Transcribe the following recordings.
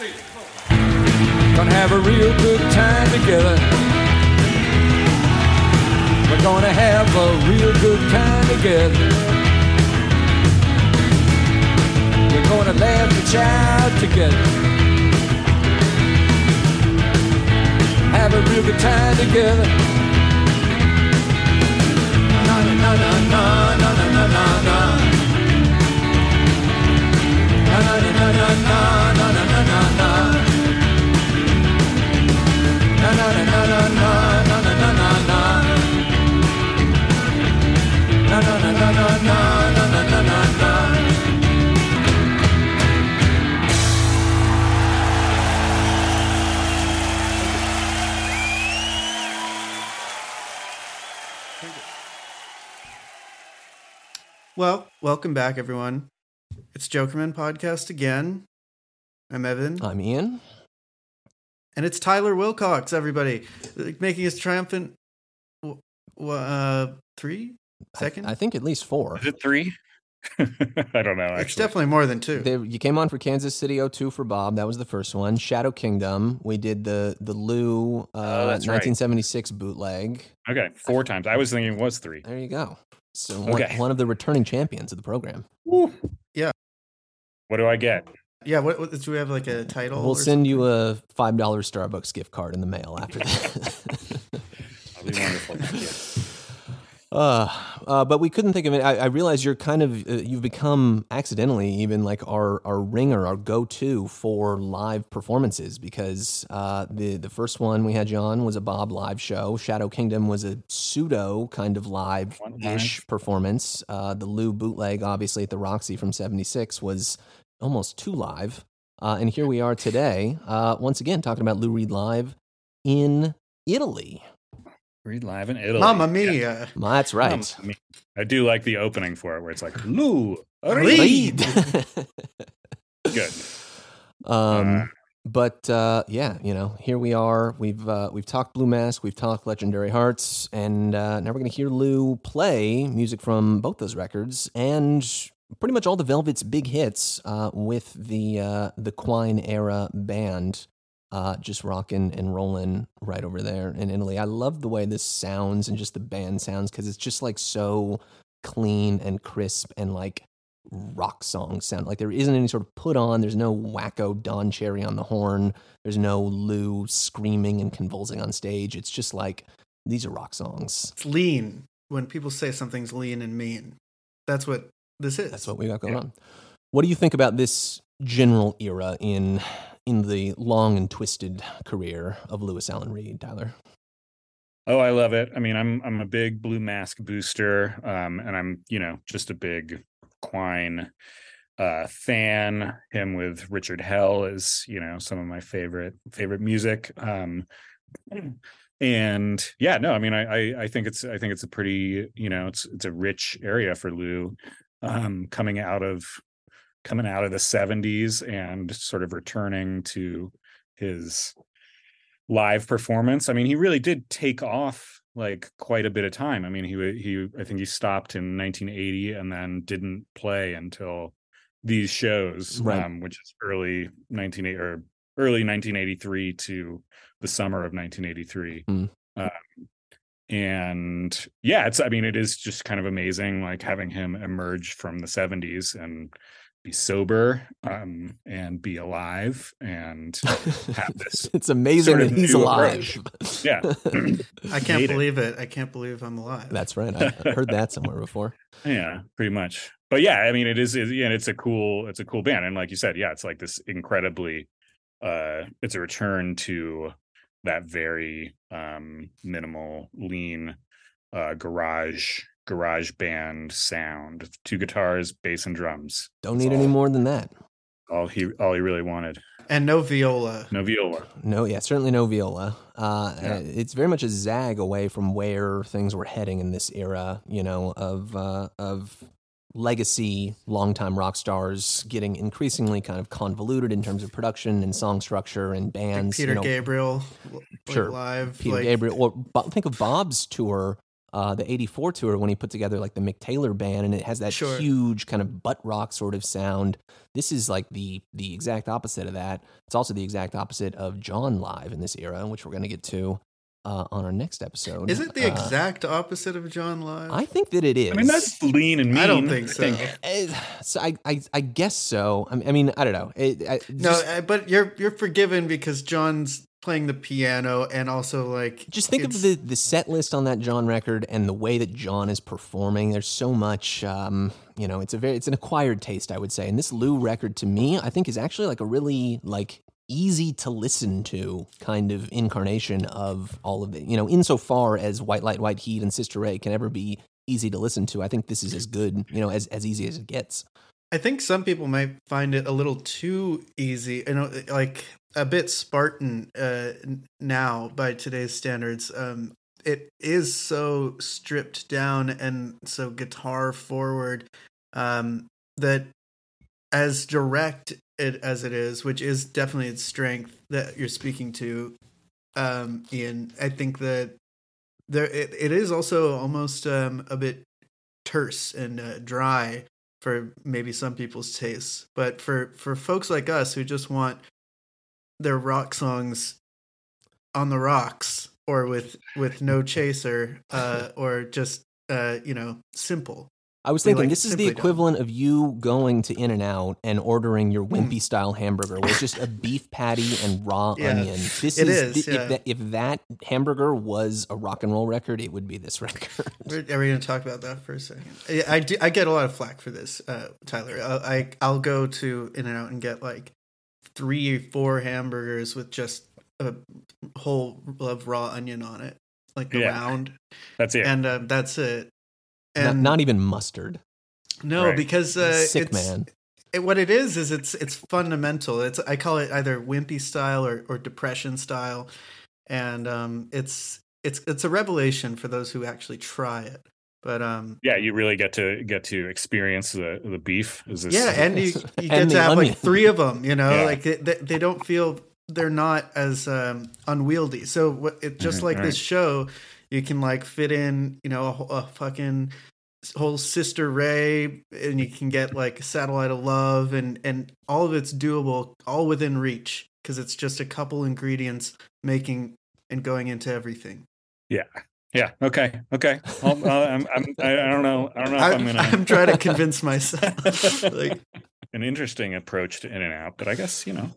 Gonna have a real good time together. We're gonna have a real good time together. We're gonna laugh and shout together. Have a real good time together. Na na na na na na na na na. Na na na na na Well, welcome back, everyone. It's Jokerman Podcast again. I'm Evan, I'm Ian. and it's Tyler Wilcox. Everybody making his triumphant uh, three second. I think at least four. Is it three? I don't know. it's definitely more than two. They, you came on for Kansas City 02 for Bob. That was the first one. Shadow Kingdom. We did the the Lou uh, Oh, that's right. 1976 bootleg. okay, four times. I was thinking it was three. There you go. So one, Okay. one of the returning champions of the program. Yeah. What do I get? yeah. What, what do we have like a title? We'll or send you a five dollar Starbucks gift card in the mail after that. That'll be wonderful. Uh, uh, but we couldn't think of it. I, I realize you're kind of uh, you've become accidentally even like our our ringer, our go to for live performances because uh, the the first one we had you on was a Bob live show. Shadow Kingdom was a pseudo kind of live ish performance. Uh, the Lou bootleg, obviously at the Roxy from '76, was almost too live. Uh, and here we are today, uh, once again talking about Lou Reed live in Italy. Read live in Italy. Mamma Yeah. mia! That's right. Mamma mia. I do like the opening for it, where it's like Lou Reed. Reed. Good. um, Uh, but uh, yeah, you know, here we are. We've uh, we've talked Blue Mask, we've talked Legendary Hearts, and uh, now we're gonna hear Lou play music from both those records and pretty much all the Velvet's big hits uh, with the uh, the Quine era band. Uh, just rocking and rolling right over there in Italy. I love the way this sounds and just the band sounds because it's just like so clean and crisp and like rock song sound. Like there isn't any sort of put on. There's no wacko Don Cherry on the horn. There's no Lou screaming and convulsing on stage. It's just like these are rock songs. It's lean. When people say something's lean and mean, that's what this is. That's what we got going Yeah. on. What do you think about this general era in in the long and twisted career of Lewis Allen Reed, Tyler? Oh, I love it. I mean, I'm I'm a big Blue Mask booster, um, and I'm you know just a big Quine uh, fan. Him with Richard Hell is you know some of my favorite favorite music. Um, and yeah, no, I mean, I, I I think it's I think it's a pretty you know it's it's a rich area for Lou, um, coming out of coming out of the 70s and sort of returning to his live performance. I mean, he really did take off like quite a bit of time. I mean, he he I think he stopped in 1980 and then didn't play until these shows, Right. um, which is early 1980 or early 1983 to the summer of 1983. Mm. Um, and yeah, it's I mean, it is just kind of amazing, like having him emerge from the 70s and be sober um and be alive and have this it's amazing sort that he's new alive. yeah I can't Made believe it. I can't believe I'm alive. That's right. I I heard that somewhere before. yeah pretty much but yeah i mean it is it, yeah it's a cool it's a cool band and like you said yeah it's like this incredibly uh it's a return to that very um minimal lean uh garage garage band sound two guitars bass and drums Don't That's need any more than that. all he all he really wanted and no viola. no viola No, yeah, certainly no viola. Uh, Yeah. uh, It's very much a zag away from where things were heading in this era, you know, of uh, of legacy longtime rock stars getting increasingly kind of convoluted in terms of production and song structure and Like bands. Peter you know, Gabriel, like Sure. live. Peter like, Gabriel. Or think of Bob's tour uh, the '84 tour when he put together like the Mick Taylor band, and it has that Sure. huge kind of butt rock sort of sound. This is like the the exact opposite of that. It's also the exact opposite of John live in this era, which we're going to get to uh, on our next episode. Is it the Uh, exact opposite of John Live? I think that it is. I mean, that's lean and mean. I don't think so. Eh, so I, I, I guess so. I mean, I, don't know. It, I, no, just, uh, but you're you're forgiven because John's playing the piano and also like just think of the the set list on that John record and the way that John is performing. There's so much, um, you know. It's a very, it's an acquired taste, I would say. And this Lou record, to me, I think is actually like a really like easy to listen to kind of incarnation of all of it. You know, insofar as White Light, White Heat and Sister Ray can ever be easy to listen to, I think this is as good, you know, as as easy as it gets. I think some people might find it a little too easy, you know, like a bit Spartan uh, now by today's standards. Um, it is so stripped down and so guitar forward um, that, as direct it as it is, which is definitely its strength that you're speaking to, um, Ian. I think that there it, it is also almost um, a bit terse and uh, dry for maybe some people's tastes but for for folks like us who just want their rock songs on the rocks or with with no chaser uh or just uh you know simple I was thinking like, this is the equivalent of you going to In and Out and ordering your Mm. wimpy style hamburger with just a beef patty and raw Yeah, onion. This it is, is, the- yeah. if, that, if that hamburger was a rock and roll record, it would be this record. We're- are we going to talk about that for a second I- i do i get a lot of flack for this uh tyler i, I i'll go to in and out and get like three or four hamburgers with just a whole of raw onion on it like Yeah. around That's it. and uh, that's it not, and not even mustard. No, Right. because uh, Sick it's, man. It, what it is is it's it's fundamental. It's I call it either wimpy style or, or depression style, and um, it's it's it's a revelation for those who actually try it. But um, yeah, you really get to get to experience the the beef. Is this? yeah, and you you get And to have onion. like three of them. You know, Yeah. like they, they, they don't feel they're not as um, unwieldy. So what, it just Mhm, like right. this show, you can like fit in, you know, a, a fucking whole Sister Ray, and you can get like Satellite of Love, and and all of it's doable, all within reach, because it's just a couple ingredients making and going into everything. yeah, yeah. Okay, okay. I'll, I'll, I'm, I'm, I I don't know. I don't know if I'm, I'm, gonna. I'm trying to convince myself. like, An interesting approach to In and Out, but I guess you know.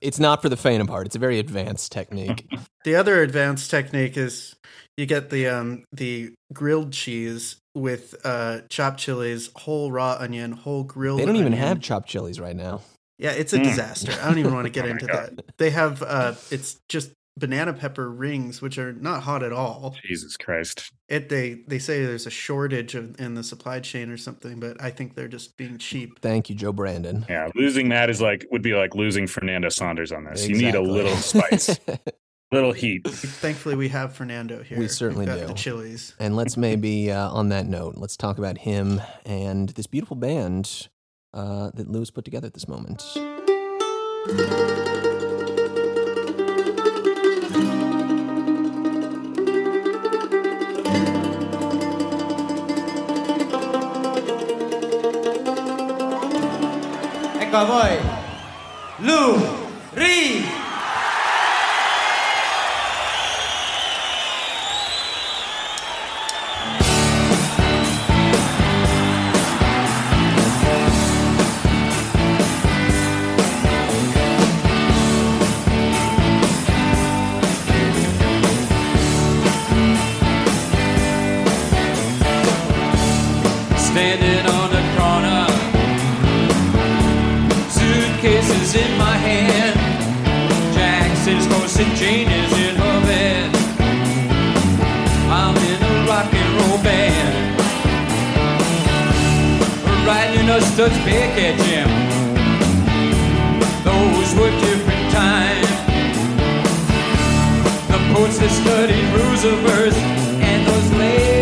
It's not for the faint of heart. It's a very advanced technique. The other advanced technique is you get the um the grilled cheese with uh chopped chilies, whole raw onion, whole grilled. they don't even onion. have chopped chilies right now. Yeah, it's a Mm. disaster. I don't even want to get Oh into God. that. They have uh it's just banana pepper rings, which are not hot at all. Jesus Christ. It they they say there's a shortage of, in the supply chain or something, but I think they're just being cheap. Thank you, Joe Brandon. Yeah, losing that is like would be like losing Fernando Saunders on this. You need a little spice, little heat. Thankfully, we have Fernando here. We certainly We've got do. The chilies. And let's maybe, uh, on that note, let's talk about him and this beautiful band uh, that Lewis put together at this moment. Ecco a voi, a Studs Bearcat Jim. Those were different times. The poets that studied earth and those ladies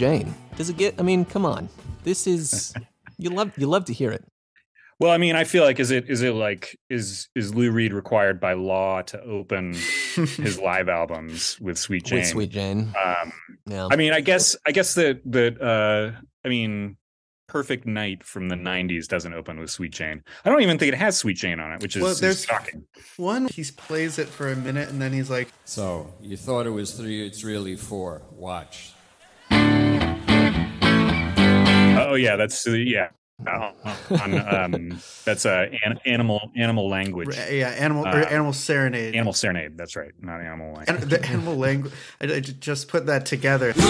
Jane. Does it get? I mean, come on. This is you love you love to hear it. Well, I mean, I feel like is it is it like is is Lou Reed required by law to open his live albums with Sweet Jane? With Sweet Jane. Um, Yeah. I mean, I guess I guess that that uh, I mean, Perfect Night from the '90s doesn't open with Sweet Jane. I don't even think it has Sweet Jane on it, which is, Well, is there's- shocking. One, he plays it for a minute and then he's like, So, you thought it was three, it's really four. Watch. Oh yeah, that's uh, yeah. Uh, on, um, that's uh, an, animal animal language. yeah, animal or Uh, animal serenade. Animal serenade. That's right, not animal language. An- the animal language. I, I just put that together.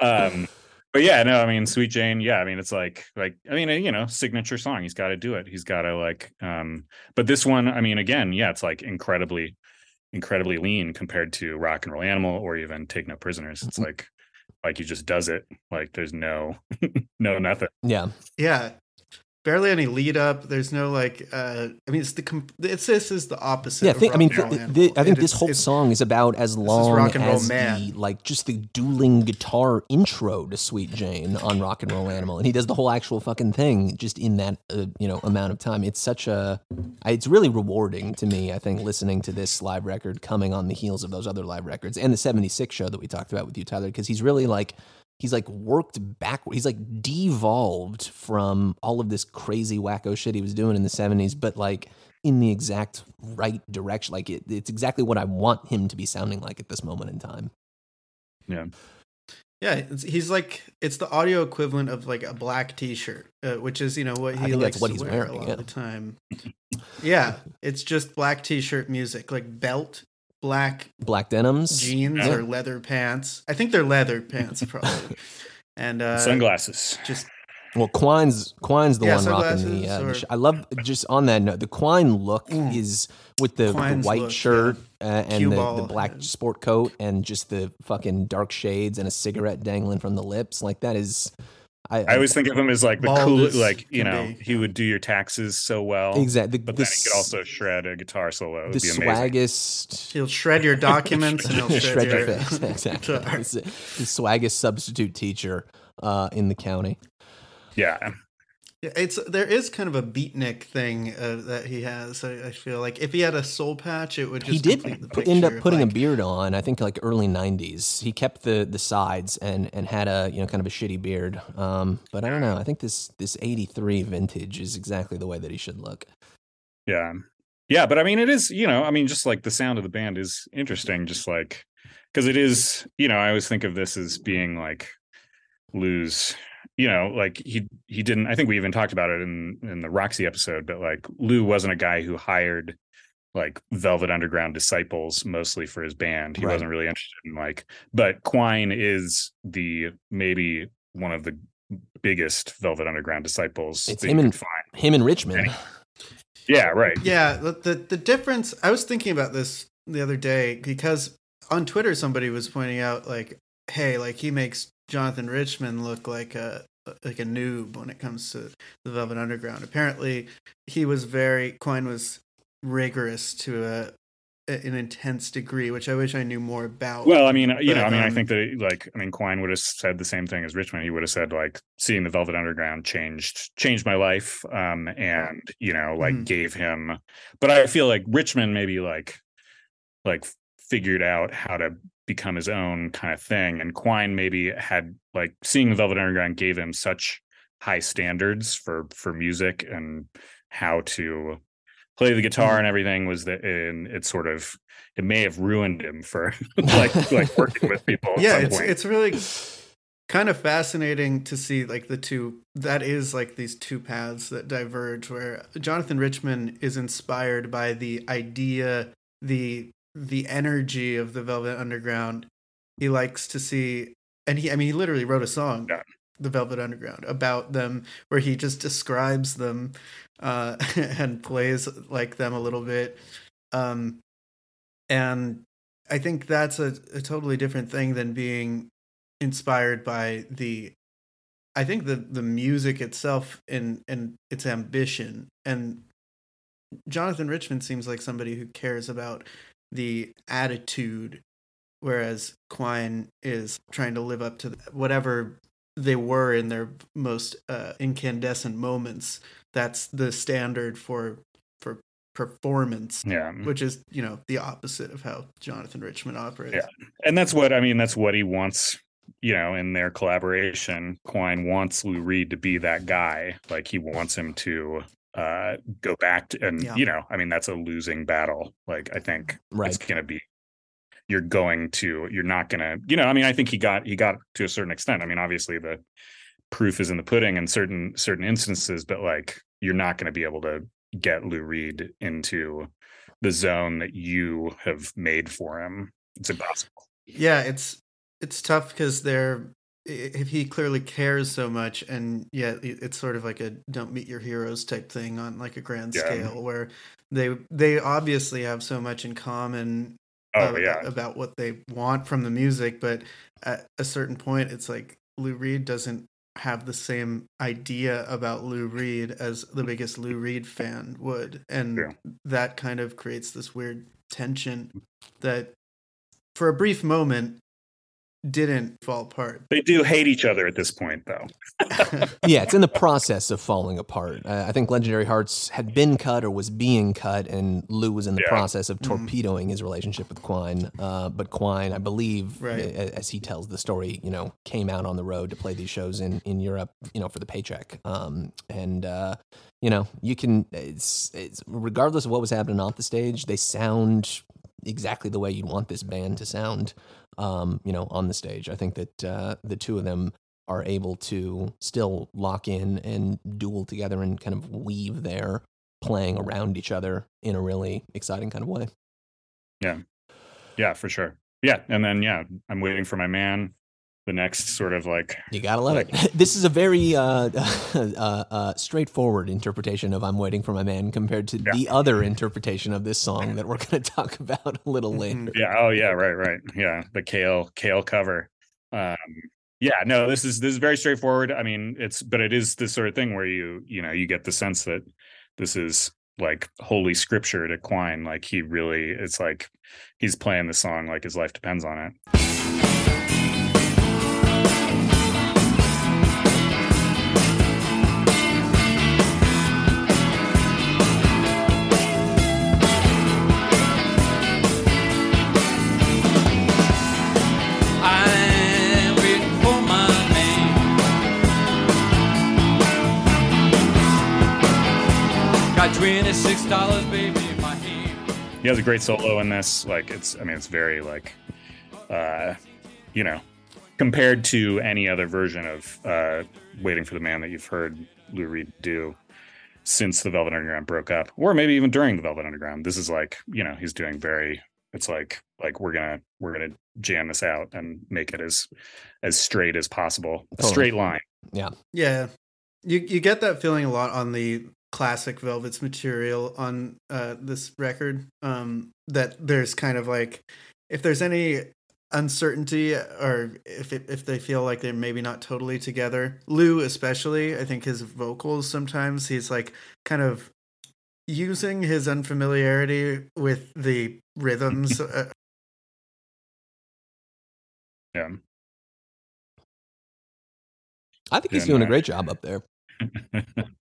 um but yeah no i mean sweet jane yeah i mean it's like like i mean you know signature song he's got to do it he's got to like um but this one i mean again yeah it's like incredibly incredibly lean compared to rock and roll animal or even take no prisoners. It's mm-hmm. like like he just does it. Like there's no no nothing. Yeah. Yeah, barely any lead up. There's no like. uh I mean, it's the com- it's this is the opposite. Yeah, I of think I mean rock and th- th- I think It this is- whole song is about as long rock and roll as the like just the dueling guitar intro to Sweet Jane on Rock and Roll Animal, and he does the whole actual fucking thing just in that uh, you know amount of time. It's such a, it's really rewarding to me. I think listening to this live record coming on the heels of those other live records and the '76 show that we talked about with you, Tyler, because he's really like he's like worked backward. He's like devolved from all of this crazy wacko shit he was doing in the 70s, but like in the exact right direction. Like it, it's exactly what I want him to be sounding like at this moment in time. yeah Yeah, it's, he's like it's the audio equivalent of like a black T-shirt, uh, which is you know what he likes what to he's wear wearing, a lot yeah. of the time. yeah, it's just black T-shirt music, like belt, black Black denims, jeans Yeah. or leather pants. I think they're leather pants probably, and uh, sunglasses just Well, Quine's Quine's the Yeah, one rocking the. sunglasses Uh, or- I love just on that note. The Quine look Mm. is with the, the white look, shirt uh, and the, the black yeah. sport coat and just the fucking dark shades and a cigarette dangling from the lips. Like that is. I, i always think of him as like the coolest, like you know be. he would do your taxes so well exactly. but the, then he could also shred a guitar solo it the would be amazing swaggest he'll shred your documents and he'll shred, shred your your face. Exactly. the, the swaggest substitute teacher uh, in the county. yeah Yeah, it's there is kind of a beatnik thing uh, that he has. I, I feel like if he had a soul patch, it would just he did the put, end up picture of, putting a beard on. I think like early '90s. He kept the the sides and and had a you know kind of a shitty beard. Um, but I don't know. I think this this '83 vintage is exactly the way that he should look. Yeah. Yeah, but I mean it is, you know, I mean just like the sound of the band is interesting just like cuz it is, you know, I always think of this as being like Lou's, you know, like he he didn't I think we even talked about it in in the Roxy episode, but like Lou wasn't a guy who hired like Velvet Underground disciples mostly for his band. He Right. wasn't really interested in like but Quine is the maybe one of the biggest Velvet Underground disciples It's him and- could find. Him and Richmond. Yeah, right. Yeah, the, the the difference. I was thinking about this the other day because on Twitter somebody was pointing out like, hey, like he makes Jonathan Richmond look like a like a noob when it comes to the Velvet Underground. Apparently, he was very Quine was rigorous to a an intense degree, which I wish I knew more about. Well, I mean, you know, I mean, I um, think that like, I mean, Quine would have said the same thing as Richmond. He would have said like, seeing the Velvet Underground changed changed my life, um, and you know, like Mhm. gave him. But I feel like Richmond maybe like, like figured out how to become his own kind of thing, and Quine maybe had like seeing the Velvet Underground gave him such high standards for for music and how to play the guitar and mm-hmm. everything was that and it sort of it may have ruined him for like like working with people yeah, it's point. it's really kind of fascinating to see like the two that is like these two paths that diverge where Jonathan Richman is inspired by the idea the the energy of the Velvet Underground. He likes to see and he I mean he literally wrote a song Yeah. the Velvet Underground about them where he just describes them uh and plays like them a little bit. Um and I think that's a, a totally different thing than being inspired by the I think the the music itself and and its ambition. And Jonathan Richman seems like somebody who cares about the attitude, whereas Quine is trying to live up to whatever they were in their most uh, incandescent moments. That's the standard for for performance, Yeah. which is you know the opposite of how Jonathan Richman operates. Yeah. And that's what I mean, that's what he wants, you know, in their collaboration. Quine wants Lou Reed to be that guy. Like he wants him to uh go back to and Yeah. you know, I mean that's a losing battle. Like I think Right. it's gonna be you're going to you're not gonna you know, I mean I think he got he got to a certain extent. I mean, obviously the proof is in the pudding in certain certain instances, but like you're not gonna be able to get Lou Reed into the zone that you have made for him. It's impossible. Yeah, it's it's tough because they're i- if he clearly cares so much, and yet it's sort of like a don't meet your heroes type thing on like a grand Yeah. scale, where they they obviously have so much in common Oh uh, yeah. about what they want from the music, but at a certain point, it's like Lou Reed doesn't have the same idea about Lou Reed as the biggest Lou Reed fan would, and Yeah. that kind of creates this weird tension that, for a brief moment, didn't fall apart. They do hate each other at this point, though. yeah, it's in the process of falling apart. Uh, I think Legendary Hearts had been cut or was being cut, and Lou was in the Yeah. process of Mhm. torpedoing his relationship with Quine. Uh, but Quine, I believe, Right. a- as he tells the story, you know, came out on the road to play these shows in, in Europe, you know, for the paycheck. Um, and uh, you know, you can it's it's regardless of what was happening off the stage, they sound exactly the way you'd want this band to sound. Um, you know, on the stage. I think that uh, the two of them are able to still lock in and duel together and kind of weave their playing around each other in a really exciting kind of way. Yeah, Yeah, for sure. Yeah, and then yeah, I'm waiting for my man. The next sort of like You gotta love it. This is a very uh, uh, uh, straightforward interpretation of "I'm waiting for my man" compared to Yeah. the other interpretation of this song that we're going to talk about a little Mhm. later. yeah, oh yeah, right, right. Yeah, the kale kale cover. Um yeah, no, this is this is very straightforward. I mean, it's but it is this sort of thing where you, you know, you get the sense that this is like holy scripture to Quine. Like he really it's like he's playing the song like his life depends on it. Got twenty-six dollars, baby, my hand. he has a great solo in this like it's i mean it's very like uh you know compared to any other version of uh waiting for the man that you've heard lou reed do since the velvet underground broke up or maybe even during the velvet underground. This is like you know he's doing very it's like like we're gonna we're gonna jam this out and make it as as straight as possible. A straight line. Yeah, Yeah, you you get that feeling a lot on the classic Velvet's material on uh, this record. Um, that there's kind of like if there's any uncertainty or if it, if they feel like they're maybe not totally together, Lou especially, I think his vocals sometimes he's like kind of using his unfamiliarity with the rhythms. uh, yeah I think he's Doing doing a that. great job up there.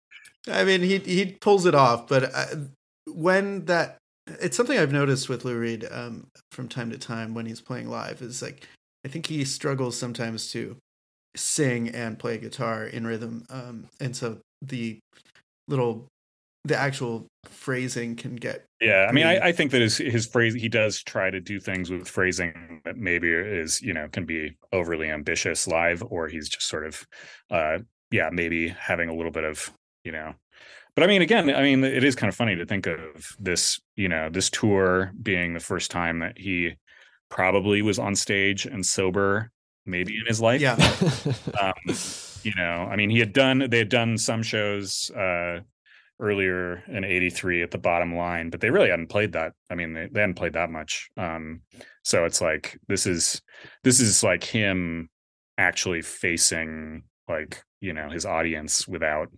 I mean, he he pulls it off, but uh, when that it's something I've noticed with Lou Reed um, from time to time when he's playing live is like I think he struggles sometimes to sing and play guitar in rhythm, um, and so the little the actual phrasing can get Yeah, I mean, I, I think that his his phrase he does try to do things with phrasing that maybe is you know can be overly ambitious live, or he's just sort of, uh, yeah, maybe having a little bit of you know. But I mean, again, I mean, it is kind of funny to think of this, you know, this tour being the first time that he probably was on stage and sober, maybe in his life. yeah Um, you know, I mean, he had done they had done some shows uh earlier in 83 at the bottom line, but they really hadn't played that. I mean, they, they hadn't played that much. Um, so it's like this is this is like him actually facing like, you know, his audience without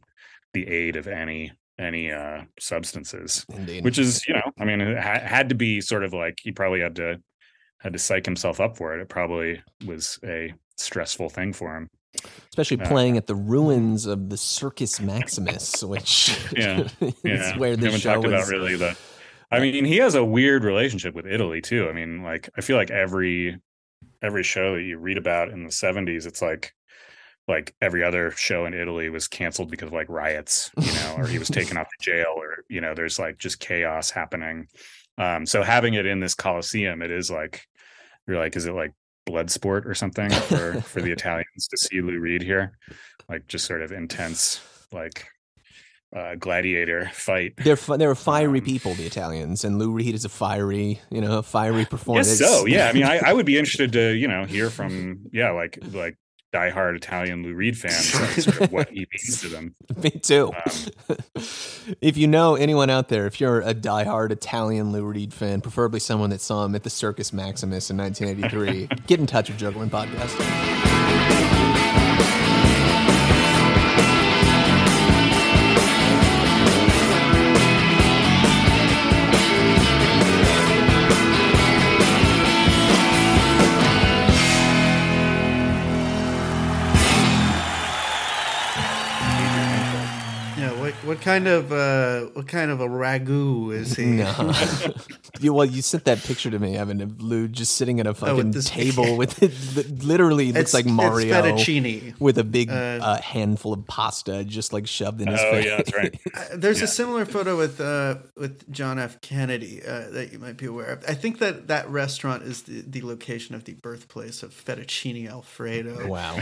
the aid of any any uh substances Indeed. which is you know i mean it ha- had to be sort of like he probably had to had to psych himself up for it it probably was a stressful thing for him especially uh, playing at the ruins of the Circus Maximus, which Yeah, is yeah where the show talked is. about really the i mean he has a weird relationship with italy too i mean like i feel like every every show that you read about in the 70s it's like like every other show in italy was canceled because of like riots you know or he was taken off to jail or you know there's like just chaos happening um so having it in this coliseum it is like you're like is it like blood sport or something for for the italians to see lou reed here like just sort of intense like uh gladiator fight They're fi- they're fiery Um, people, the Italians, and Lou Reed is a fiery, you know, fiery performer. Yes, so yeah. I mean, I, I would be interested to you know hear from yeah, like like diehard Italian Lou Reed fans, like, sort of what he means to them. Me too. Um, if you know anyone out there, if you're a diehard Italian Lou Reed fan, preferably someone that saw him at the Circus Maximus in 1983, get in touch with Juggling Podcast. What what kind of uh what kind of a ragu is he? No. you, well, you sent that picture to me, Evan, of Lou just sitting at a fucking this- table with it, li- literally looks It's like Mario It's fettuccine. with a big Uh, uh, handful of pasta just like shoved in his oh face. yeah, that's right. Uh, There's Yeah. a similar photo with uh, with John F. Kennedy uh, that you might be aware of. I think that that restaurant is the, the location of the birthplace of fettuccine alfredo. Wow.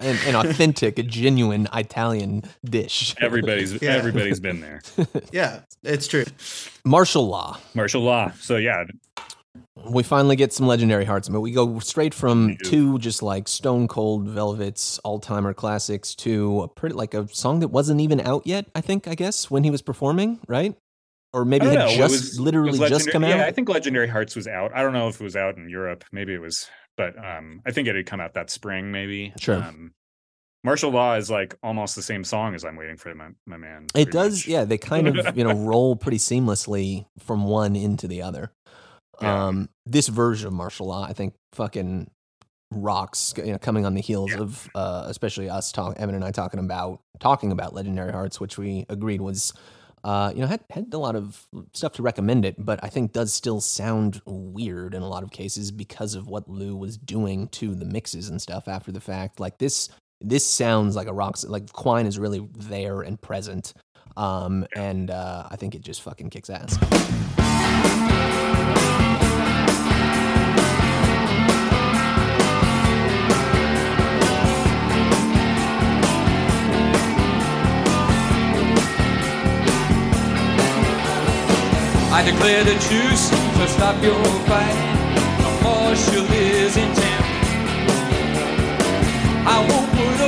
an, an authentic, a genuine Italian dish. Everybody's Yeah. everybody's been there. Yeah, it's true. Martial law. Martial law. So yeah, We finally get some legendary hearts, but we go straight from two just like stone cold Velvet's all timer classics to a pretty like a song that wasn't even out yet. I think I guess when he was performing, right? Or maybe I had don't know. It just was- literally was just Legendary- come out. Yeah, I think Legendary Hearts was out. I don't know if it was out in Europe. Maybe it was, but um, I think it had come out that spring. Maybe. Sure. Um, Martial Law is like almost the same song as I'm waiting for my, my man. It does, much. yeah. They kind of, you know, roll pretty seamlessly from one into the other. Yeah. Um, this version of martial law, I think, fucking rocks. You know, coming on the heels Yeah. of, uh, especially us talk, Evan and I talking about talking about Legendary Hearts, which we agreed was, uh, you know, had had a lot of stuff to recommend it, but I think does still sound weird in a lot of cases because of what Lou was doing to the mixes and stuff after the fact. Like this, this sounds like a rock. Like Quine is really there and present. Um, and uh, I think it just fucking kicks ass. I declare the truce, so stop your fighting. A marshal is in. I won't put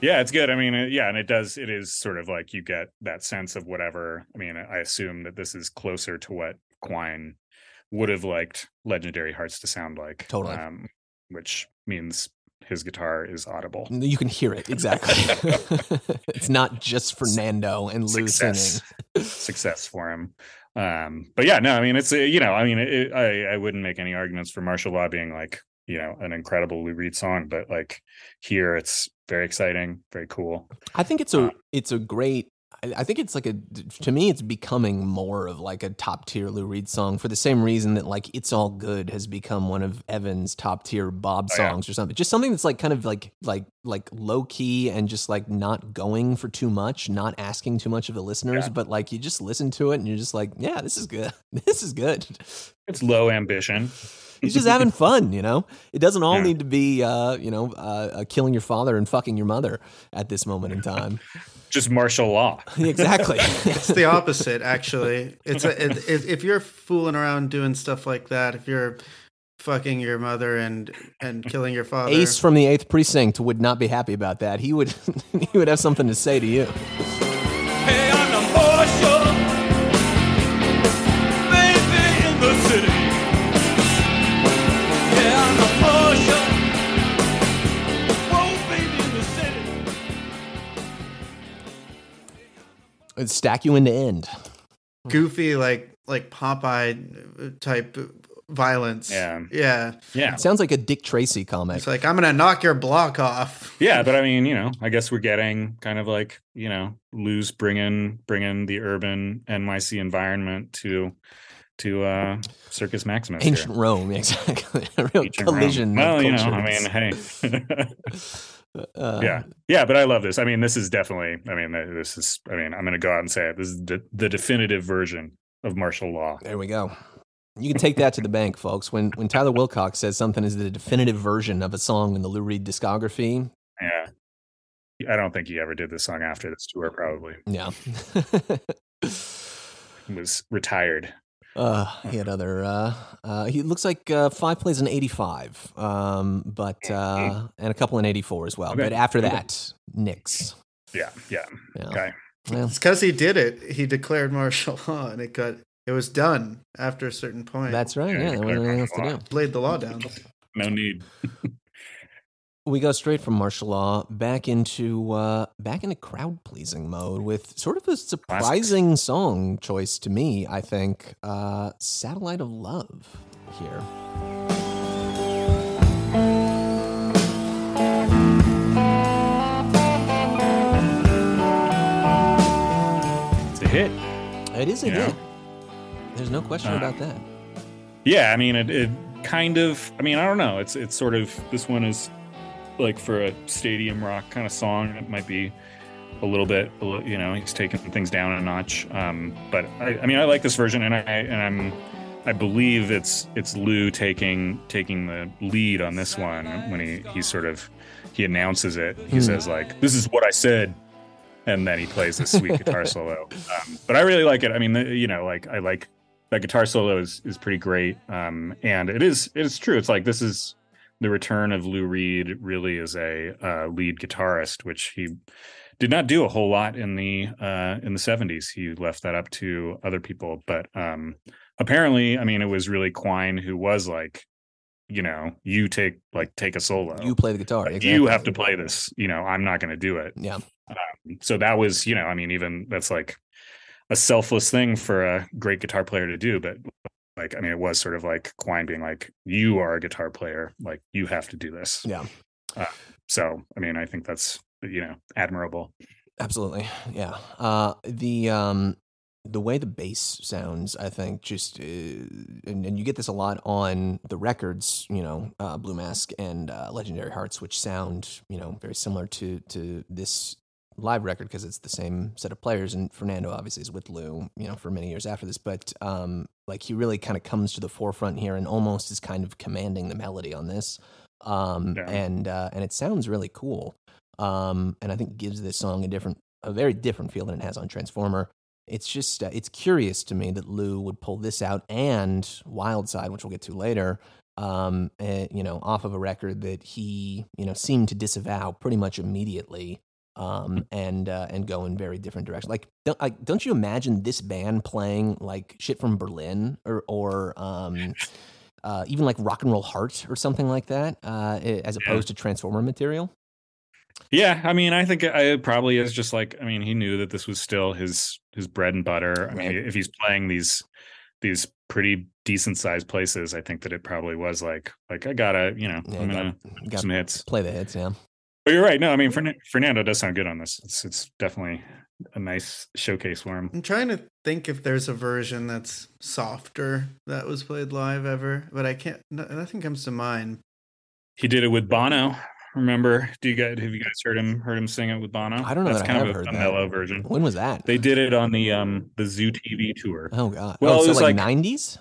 Yeah, it's good. I mean, yeah, and it does. It is sort of like you get that sense of whatever. I mean, I assume that this is closer to what Quine would have liked Legendary Hearts to sound like. Totally. Um, which means his guitar is audible. You can hear it exactly. it's not just Fernando and Lou Success. singing. Success for him. Um, but yeah, no, I mean, it's uh, you know, I mean, it, I I wouldn't make any arguments for Martial Law being like you know an incredible Lou Reed song, but like here, it's very exciting, very cool. I think it's a Uh, it's a great. I think it's like a to me it's becoming more of like a top tier Lou Reed song for the same reason that like It's All Good has become one of Evan's top tier Bob Oh, yeah. songs or something. Just something that's like kind of like like like low key and just like not going for too much, not asking too much of the listeners, Yeah. but like you just listen to it and you're just like, yeah, this is good. This is good. It's low ambition. He's just having fun, you know. It doesn't all Yeah. need to be, uh, you know, uh, uh, killing your father and fucking your mother at this moment in time. Just martial law. exactly. It's the opposite, actually. It's a, it, if, if you're fooling around doing stuff like that, if you're fucking your mother and and killing your father, Ace from the Eighth Precinct would not be happy about that. He would, he would have something to say to you. It'd stack you end to end. goofy like like Popeye type violence. Yeah. yeah. Yeah. It sounds like a Dick Tracy comic. It's like I'm gonna knock your block off. Yeah, but I mean, you know, I guess we're getting kind of like, you know, Lou's bringing bringing the urban NYC environment to to uh Circus Maximus. here. Ancient Rome, exactly. a real Ancient Rome. collision. Well, of you know, I mean, hey. Uh, yeah. Yeah but i love this. I mean this is definitely i mean this is i mean i'm gonna go out and say it. This is the, the definitive version of martial law. There we go. You can take that to the bank, folks. When when Tyler Wilcox says something is the definitive version of a song in the Lou Reed discography, yeah. I don't think he ever did this song after this tour probably. Yeah. he was retired uh, he had other. Uh, uh, he looks like uh, five plays in '85, um, but uh, and a couple in '84 as well. Okay. But after that, Knicks. yeah yeah Yeah. okay Well, It's because he did it. He declared martial law, and it got it was done after a certain point. that's right. Yeah, Yeah, there wasn't anything else to do. laid the law down. no need we go straight from martial law back into uh, back into crowd pleasing mode with sort of a surprising song choice to me. I think uh, "Satellite of Love" here. it's a hit It is a Yeah. hit. There's no question Uh, about that. yeah i mean it, it kind of i mean i don't know it's it's sort of this one is like for a stadium rock kind of song it might be a little bit you know he's taking things down a notch um but i, I mean i like this version and i and i'm i believe it's it's lou taking taking the lead on this one when he he sort of he announces it. He Hmm. says like this is what i said and then he plays this sweet guitar solo. Um, but i really like it. I mean the, you know like i like that guitar solo is is pretty great um and it is it is true. It's like this is the return of lou reed really as a uh, lead guitarist which he did not do a whole lot in the uh in the 70s he left that up to other people but um apparently i mean it was really quine who was like you know you take like take a solo You play the guitar. Like, exactly. you have to play this you know i'm not going to do it Yeah. so that was you know i mean even that's like a selfless thing for a great guitar player to do but like i mean it was sort of like quine being like you are a guitar player like you have to do this Yeah. so i mean i think that's you know admirable Absolutely. Yeah. Uh, the um, the way the bass sounds, I think, just uh, and, and you get this a lot on the records, you know, uh, Blue Mask and uh, Legendary Hearts, which sound, you know, very similar to to this live record because it's the same set of players. And Fernando obviously is with Lou, you know, for many years after this, but um, like he really kind of comes to the forefront here and almost is kind of commanding the melody on this. Um, Yeah. and uh, and it sounds really cool um, and I think gives this song a different, a very different feel than it has on Transformer. It's just, uh, it's curious to me that Lou would pull this out and Wild Side, which we'll get to later, um, eh, you know, off of a record that he, you know, seemed to disavow pretty much immediately, um, and uh, and go in very different directions. Like, don't, like, don't you imagine this band playing like shit from Berlin or or um, uh, even like Rock and Roll Heart or something like that, uh, as Yeah. opposed to Transformer material? yeah i mean i think it probably is just like i mean he knew that this was still his his bread and butter i mean if he's playing these these pretty decent sized places i think that it probably was like like i gotta you know Yeah, i'm gonna gotta- get gotta some hits play the hits, yeah. But you're right. No, I mean Fern- Fernando does sound good on this. It's it's definitely a nice showcase for him. I'm trying to think if there's a version that's softer that was played live ever, but I can't. Nothing comes to mind. He did it with Bono. Remember? Do you guys have you guys heard him heard him sing it with Bono? I don't know That's that I kind have of heard a, that. mellow version. When was that? They did it on the um the Zoo TV tour. oh god. Well, oh, it so was like like- nineties?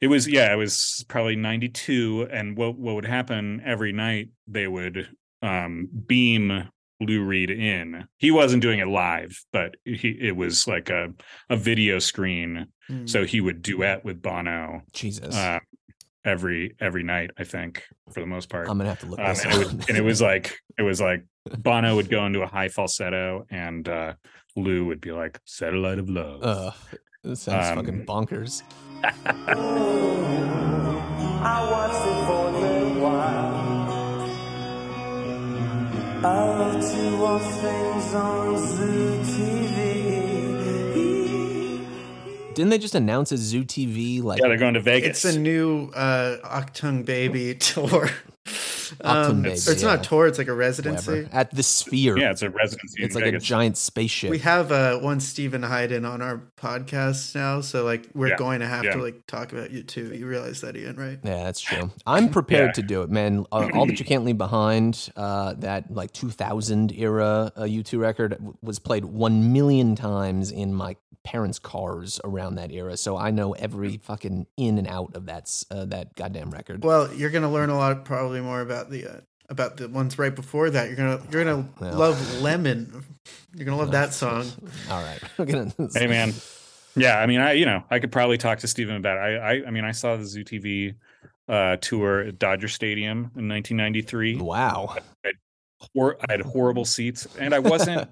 It was yeah, it was probably 92 and what what would happen every night they would um beam Lou Reed in. He wasn't doing it live, but he it was like a a video screen Mm. so he would duet with Bono Jesus. uh, every every night, I think, for the most part. I'm gonna have to look Um, this and, it up. would, and it was like it was like Bono would go into a high falsetto and uh Lou would be like satellite of love. Ugh, this sounds Um, fucking bonkers. I love to watch things on Zoo TV. Didn't they just announce a Zoo TV like yeah, they're going to Vegas. It's a new uh, Achtung Baby tour. Achtung Um, Baby, or it's not yeah. a tour; it's like a residency. whatever at the Sphere? yeah, it's a residency. it's in like a giant spaceship. We have uh, one Steven Hyden on our podcast now, so like we're Yeah, going to have yeah. to like talk about U2. You realize that, Ian, right? Yeah, that's true. I'm prepared Yeah. to do it, man. Uh, All that you can't leave behind, uh, that like 2000 era uh, U2 record w- was played one million times in my parents' cars around that era, so I know every fucking in and out of that uh, that goddamn record. Well, you're gonna learn a lot, probably more about the uh, about the ones right before that. You're gonna you're gonna Well. love Lemon. You're gonna love that song. All right, we're. Hey man. Yeah, I mean, I you know, I could probably talk to Steven about it. I I, I mean, I saw the Zoo TV uh, tour at Dodger Stadium in 1993. Wow. Hor- I had horrible seats, and I wasn't.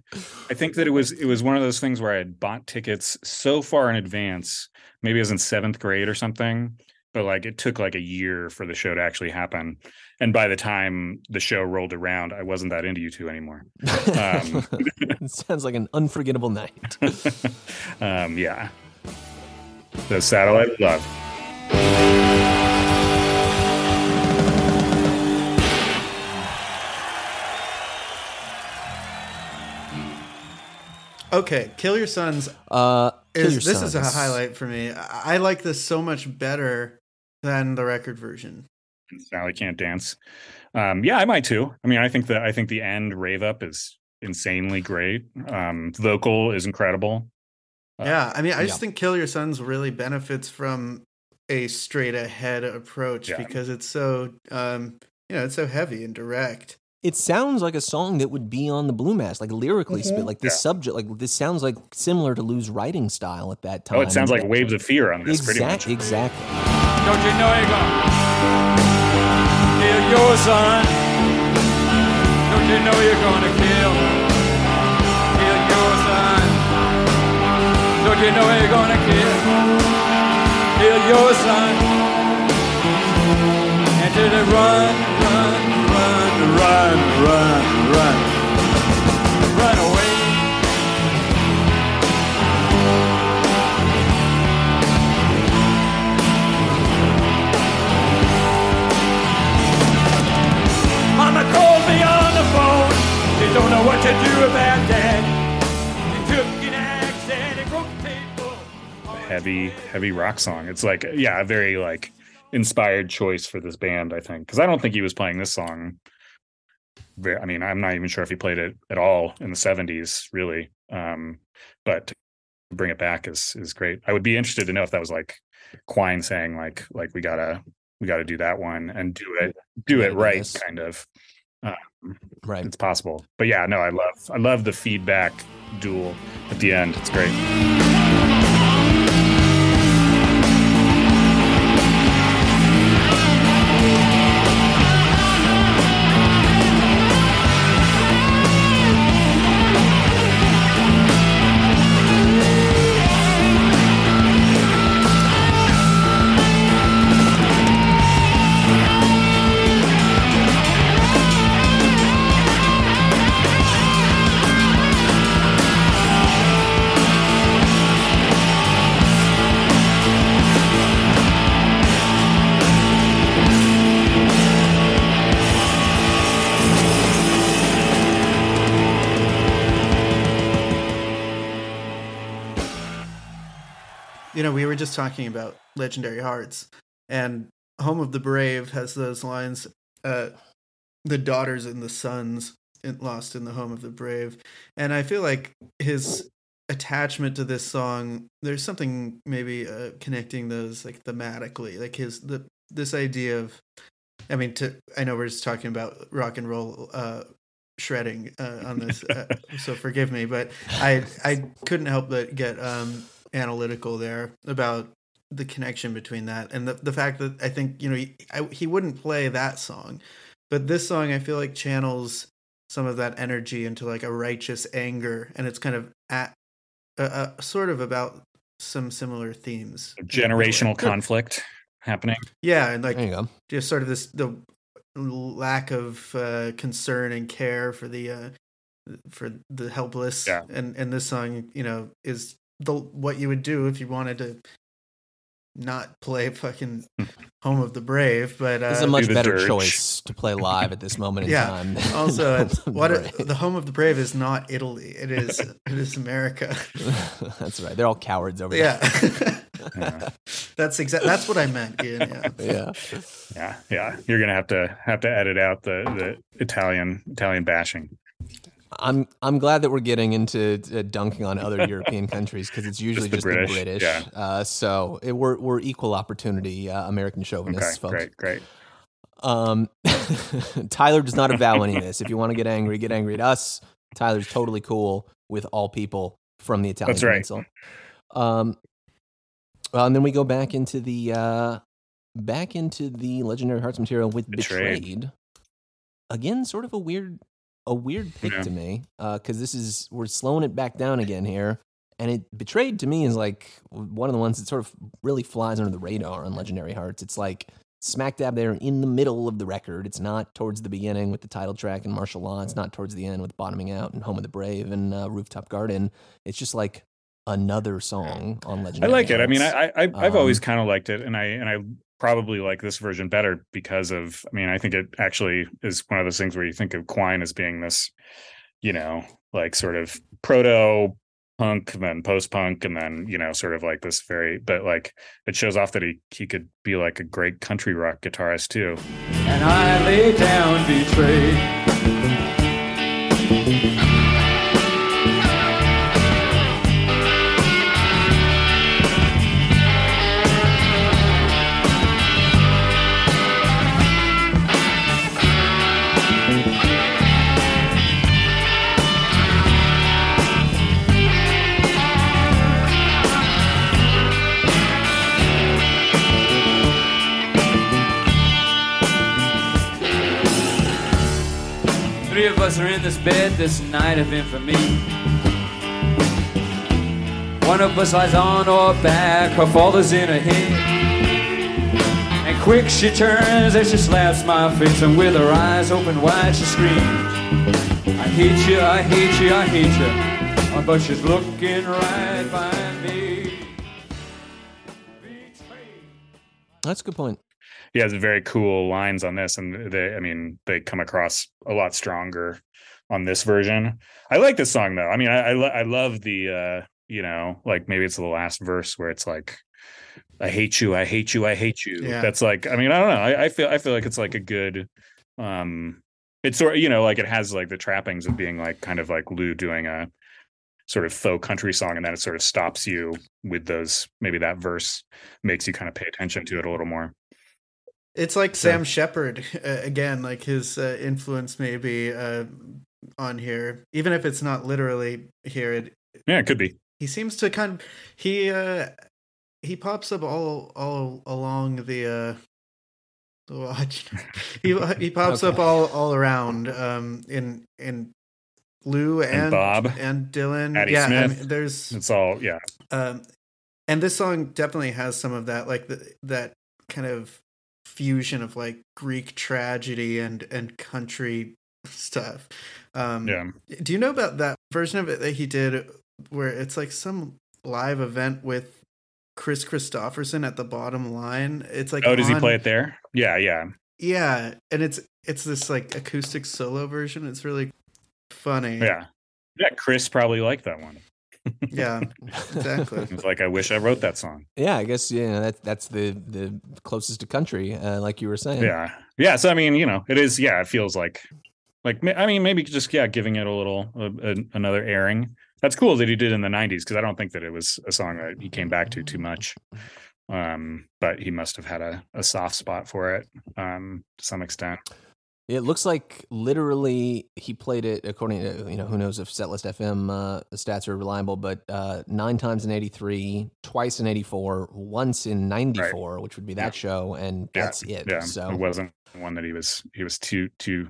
I think that it was it was one of those things where I had bought tickets so far in advance. Maybe I was in seventh grade or something, but like it took like a year for the show to actually happen. And by the time the show rolled around, I wasn't that into U2 anymore. Um, it sounds like an unforgettable night. um, yeah, the satellite of love. Okay, Kill Your Sons Uh, Kill is Your this is a highlight for me. I I like this so much better than the record version. Sally can't dance. Um, yeah, I might too. I mean, I think that I think the end rave up is insanely great. Um, vocal is incredible. Uh, Yeah, I mean, I just think Kill Your Sons really benefits from a straight ahead approach Yeah. because it's so, um, you know, it's so heavy and direct. It sounds like a song that would be on the Blue Mask, like lyrically spit. Like this Yeah. subject, like this sounds like similar to Lou's writing style at that time. Oh, it sounds like Waves of Fear on this, pretty much. Exactly. Exactly. Don't you know you're gonna kill your son? Don't you know you're gonna kill, kill your son? Don't you know you're gonna kill, kill your son? And to the run, run, run, run, run, run, run don't know what to do about that. They took an axe and they broke the table. Heavy, heavy rock song. It's like, yeah, a very like inspired choice for this band, I think. Because I don't think he was playing this song. I mean, I'm not even sure if he played it at all in the 70s, really. Um, but to bring it back is is great. I would be interested to know if that was like Quine saying like like we gotta we gotta do that one and do it do it right, kind of. Um, right. it's possible. But yeah, no, I love I love the feedback duel at the end. It's great. Just talking about Legendary Hearts, and Home of the Brave has those lines uh, the daughters and the sons lost in the home of the brave. And I feel like his attachment to this song. There's something maybe uh, connecting those like thematically, like his the this idea of. I mean, to I know we're just talking about rock and roll uh, shredding uh, on this, uh, so forgive me, but I I couldn't help but get um, analytical there about the connection between that and the the fact that I think you know he, I, he wouldn't play that song, but this song I feel like channels some of that energy into like a righteous anger, and it's kind of at uh, uh, sort of about some similar themes. in a. Generational conflict happening. Yeah, and like There you go. just sort of this the lack of uh, concern and care for the uh, for the helpless. Yeah. And and this song, you know, is the what you would do if you wanted to not play fucking Home of the Brave, but uh, This is a much better dirge. choice to play live at this moment in Yeah. time. than also what Right. the Home of the Brave is not Italy. It is it is America. That's right. They're all cowards over yeah. Yeah. that's exact that's what I meant, Ian. Yeah. there. Yeah. Yeah, yeah. You're gonna have to have to edit out the the Italian Italian bashing. I'm I'm glad that we're getting into uh, dunking on other European countries because it's usually the just, the British, British. yeah. Uh, so it, we're we're equal opportunity uh, American Okay, chauvinists, folks. great, great. Um, Tyler does not avow any of this. If you want to get angry, get angry at us. Tyler's totally cool with all people from the Italian That's right. Peninsula. Um, well, and then we go back into the uh, back into the Legendary Hearts material with Betrayed. Betrayed. Again, sort of a weird a weird pick Yeah. to me because this is we're slowing it back down again here. And it betrayed to me is like one of the ones that sort of really flies under the radar on Legendary Hearts. It's like smack dab there in the middle of the record. It's not towards the beginning with the title track and martial law. It's not towards the end with bottoming out and home of the brave and uh, rooftop garden. It's just like another song on legendary. I like it. I mean, I, I I've always Um, kind of liked it, and I and I probably like this version better because of. I mean, I think it actually is one of those things where you think of Quine as being this, you know, like sort of proto punk, then post punk, and then you know, sort of like this very. But like, it shows off that he he could be like a great country rock guitarist too. and I lay down betrayed. Of us are in this bed this night of infamy. One of us lies on our back, her father's in her head. And quick she turns as she slaps my face, and with her eyes open wide she screams, I hate you, I hate you, I hate you. But she's looking right by me. That's a good point. He has very cool lines on this and they i mean they come across a lot stronger on this version. I like this song though. I mean i i, lo- I love the uh you know like maybe it's the last verse where it's like i hate you i hate you i hate you. Yeah. that's like i mean i don't know. I, I feel i feel like it's like a good um it's sort of you know like it has like the trappings of being like kind of like lou doing a sort of faux country song and then it sort of stops you with those maybe that verse makes you kind of pay attention to it a little more It's like Sam Shepard uh, again, like his uh, influence maybe uh, on here, even if it's not literally here. It, yeah it could be he seems to kind of he uh, he pops up all all along the uh, the watch. he he pops up all all around um, in in Lou and, Bob. and Dylan. Patti yeah, I mean, there's It's all yeah. um, and this song definitely has some of that, like the, that kind of fusion of like Greek tragedy and and country stuff. Um, Yeah. Do you know about that version of it that he did, where it's like some live event with Kris Kristofferson at the bottom line? It's like Oh, does he play it there? Yeah, yeah. Yeah, and it's it's this like acoustic solo version. It's really funny. Yeah. Yeah, Kris probably liked that one. Yeah, exactly. It's like I wish I wrote that song. Yeah, I guess you know that that's the the closest to country, uh, like you were saying. Yeah. Yeah, so I mean, you know, it is yeah, it feels like like I mean maybe just yeah, giving it a little a, a, another airing that's cool that he did in the 90s because I don't think that it was a song that he came back to too much. Um, but he must have had a, a soft spot for it um, to some extent. It looks like literally he played it according to you know who knows if Setlist FM uh, stats are reliable, but uh, nine times in '83, twice in '84, once in '94, which would be that Yeah. show, and Yeah, that's it. Yeah, so it wasn't one that he was he was too too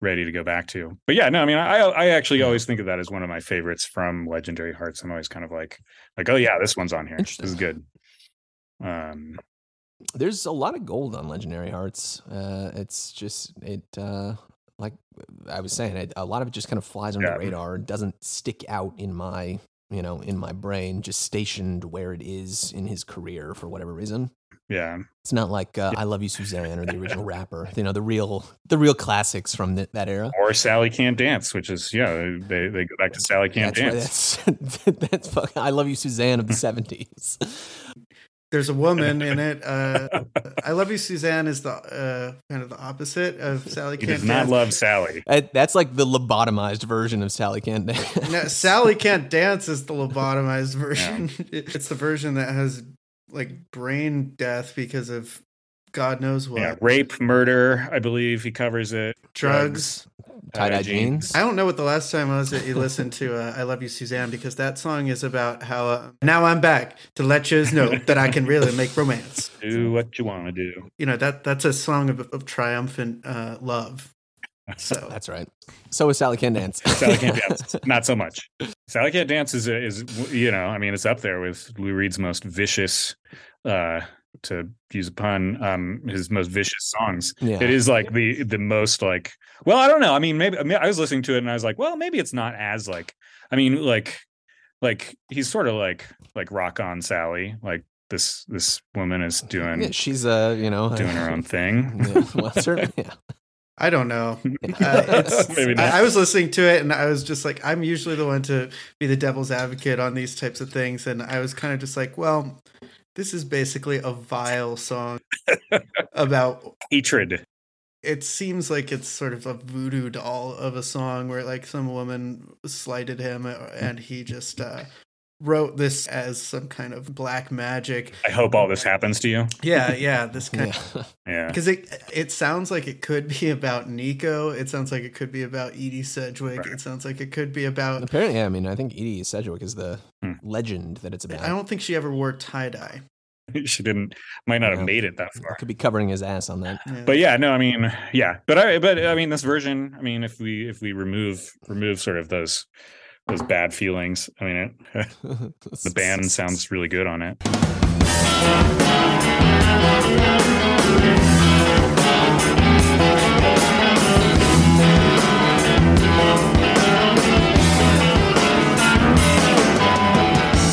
ready to go back to. But yeah, no, I mean, I I actually always think of that as one of my favorites from Legendary Hearts. I'm always kind of like like, oh yeah, this one's on here. This is good. Um, there's a lot of gold on Legendary Hearts. Uh, it's just it uh, like I was saying, it, a lot of it just kind of flies under Yeah. the radar. It doesn't stick out in my you know in my brain, just stationed where it is in his career for whatever reason. yeah, It's not like uh, "I Love You, Suzanne" or the original Wrapper. You know, the real the real classics from th- that era. or Sally Can't Dance, which is yeah, they they go back to Sally Can't That's right, Dance. that's that's fuck, "I Love You, Suzanne" of the seventies. There's a woman in it. Uh, I love you, Suzanne. Is the uh, kind of the opposite of Sally He Can't does not Dance. love Sally. That's like the lobotomized version of Sally Can't Dance. No, Sally Can't Dance is the lobotomized version. It's the version that has like brain death because of God knows what Yeah, rape, murder. I believe he covers it. drugs. Tie-dye uh, jeans. I don't know what the last time was that you listened to uh, "I Love You, Suzanne" because that song is about how uh, now I'm back to let you know that I can really make romance. Do what you want to do. You know that that's a song of, of triumphant uh, love. So That's right. So is Sally Can't Dance. Sally Can't Dance, not so much. Sally Can't Dance is is you know, I mean, it's up there with Lou Reed's most vicious. uh to use a pun, um, his most vicious songs. Yeah. It is like the the most like. Well, I don't know. I mean, maybe I, mean, I was listening to it and I was like, well, maybe it's not as like. I mean, like, like he's sort of like like rock on Sally. Like this this woman is doing Yeah, she's uh, you know, doing her own thing. Yeah, well, certainly, yeah. I don't know. Uh, it's, I, I was listening to it and I was just like, I'm usually the one to be the devil's advocate on these types of things, and I was kind of just like, well, this is basically a vile song about. Hatred. It seems like it's sort of a voodoo doll of a song where like some woman slighted him uh, and he just uh, wrote this as some kind of black magic. I hope all this happens to you. Yeah, yeah, this kind yeah. Yeah. because it it sounds like it could be about Nico. It sounds like it could be about Edie Sedgwick. Right. It sounds like it could be about. Apparently, yeah. I mean, I think Edie Sedgwick is the Hmm. legend that it's about. I don't think she ever wore tie dye. she didn't might not have made it that I far. could be covering his ass on that. Yeah. But yeah, no, I mean, yeah, but I, but I mean, this version, I mean, if we if we remove remove sort of those those bad feelings, I mean, it, the band sounds really good on it.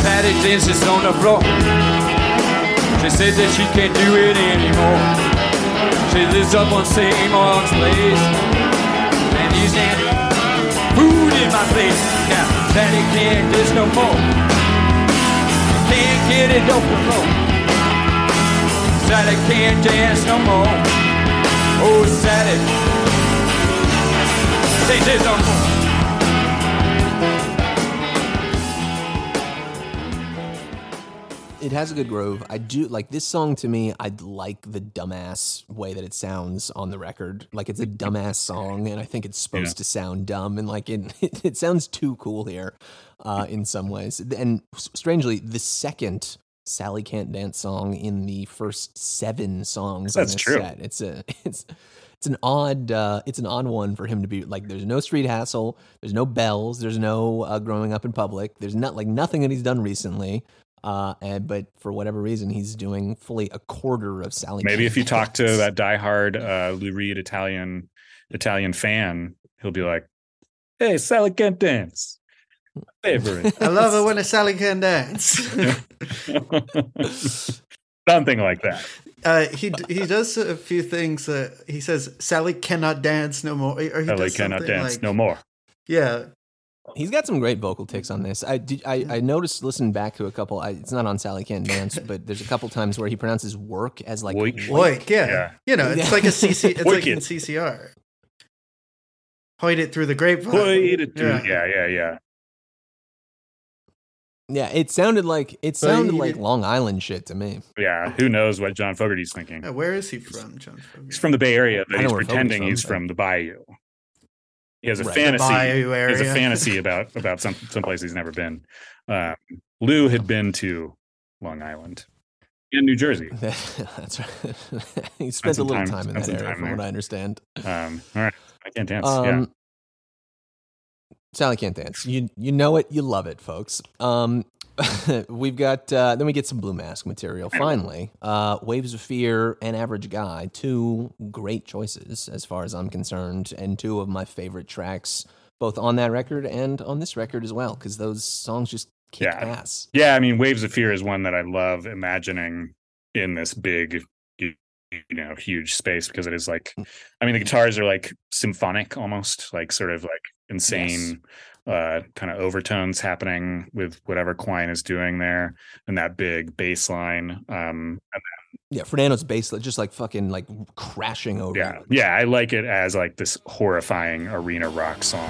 Patty dances on the floor. She says that she can't do it anymore. She lives up on St. Mark's Place. And he's face. Now, Patty can't dance no more. Can't get it off the floor. Sally can't dance no more. Oh, Sally. Say this no more. It has a good groove. I do like this song to me. I like the dumbass way that it sounds on the record. Like it's a dumbass song, and I think it's supposed Yeah. to sound dumb, and like it, it, sounds too cool here, uh, in some ways. And strangely, the second Sally Can't Dance song in the first seven songs That's on this true. set. It's a it's it's an odd uh, it's an odd one for him to be like. There's no street hassle. There's no bells. There's no uh, growing up in public. There's not like nothing that he's done recently. Uh, and, but for whatever reason, he's doing fully a quarter of Sally. Maybe Can't if you talk to Dance. that diehard uh, Lou Reed Italian Italian fan, he'll be like, "Hey, Sally can't dance." Favorite. I love it when a Sally can dance. Something like that. uh, he he does a few things. Uh, he says Sally cannot dance no more. Or he Sally does cannot dance like- no more. Yeah, He's got some great vocal ticks on this. I did. I, I noticed listening back to a couple. I, it's not on Sally Can't Dance, but there's a couple times where he pronounces work as like Woik. Hoik, yeah. Yeah. You know, it's like a CC. It's like in CCR. Hoid it through the grapevine. Put it through. Yeah. yeah, yeah, yeah. Yeah, it sounded like it sounded he like did- Long Island shit to me. Yeah, who knows what John Fogerty's thinking? Yeah, where is he from, John? Fogerty? He's from the Bay Area, but he's pretending from, he's but- from the Bayou. He has a Right. Fantasy. He has a fantasy about about some some place he's never been. Um, Lou had been to Long Island in New Jersey. That's right. he spent a little time- time in that area, time from there. what I understand. Um, all right, I can't dance. Um, yeah, Sally can't dance. You you know it, you love it, folks. Um, we've got uh, then we get some Blue Mask material. Finally, uh, Waves of Fear and Average Guy, two great choices as far as I'm concerned, and two of my favorite tracks, both on that record and on this record as well, because those songs just kick Yeah. ass. yeah. I mean, Waves of Fear is one that I love imagining in this big, you you know, huge space because it is like, I mean, the guitars are like symphonic almost, like sort of like insane. Uh kind of overtones happening with whatever Quine is doing there and that big bass line um and Yeah, Fernando's bass just like fucking like crashing over. yeah yeah I like it as like this horrifying arena rock song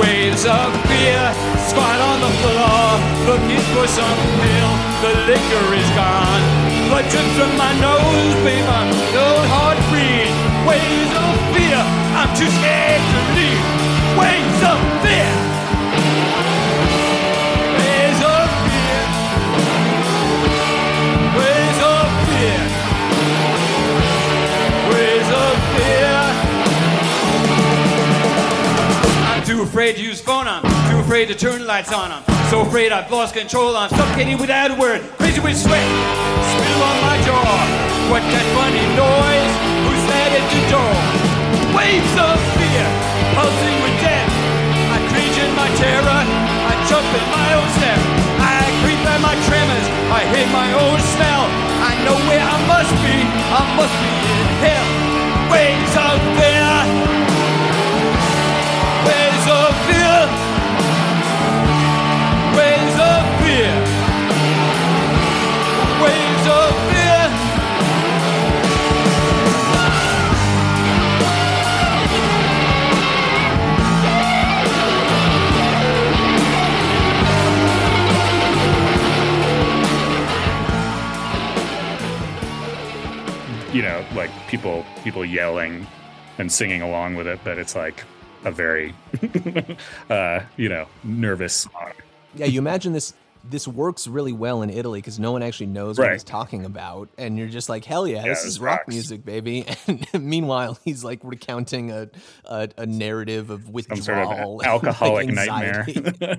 Waves of fear, squat on the floor, looking for some pill. The liquor is gone. Blood drips from my nose, babe. I'm no hard to breathe. Waves of fear, I'm too scared too afraid to use phone. I'm too afraid to turn lights on. I'm so afraid I've lost control. I'm suffocating without a word. Crazy with sweat. Spill on my jaw. What that funny noise? Who's that at the door? Waves of fear, pulsing terror. I jump in my own step. I creep at my tremors. I hate my own smell. I know where I must be. I must be in hell. Waves you know like people people yelling and singing along with it but it's like a very uh you know nervous song Yeah, you imagine this this works really well in Italy because no one actually knows what he's talking about, and you're just like, hell yeah, Yeah, this is rock rocks. music, baby. And meanwhile, he's like recounting a a, a narrative of some withdrawal, sort of and, like, alcoholic nightmare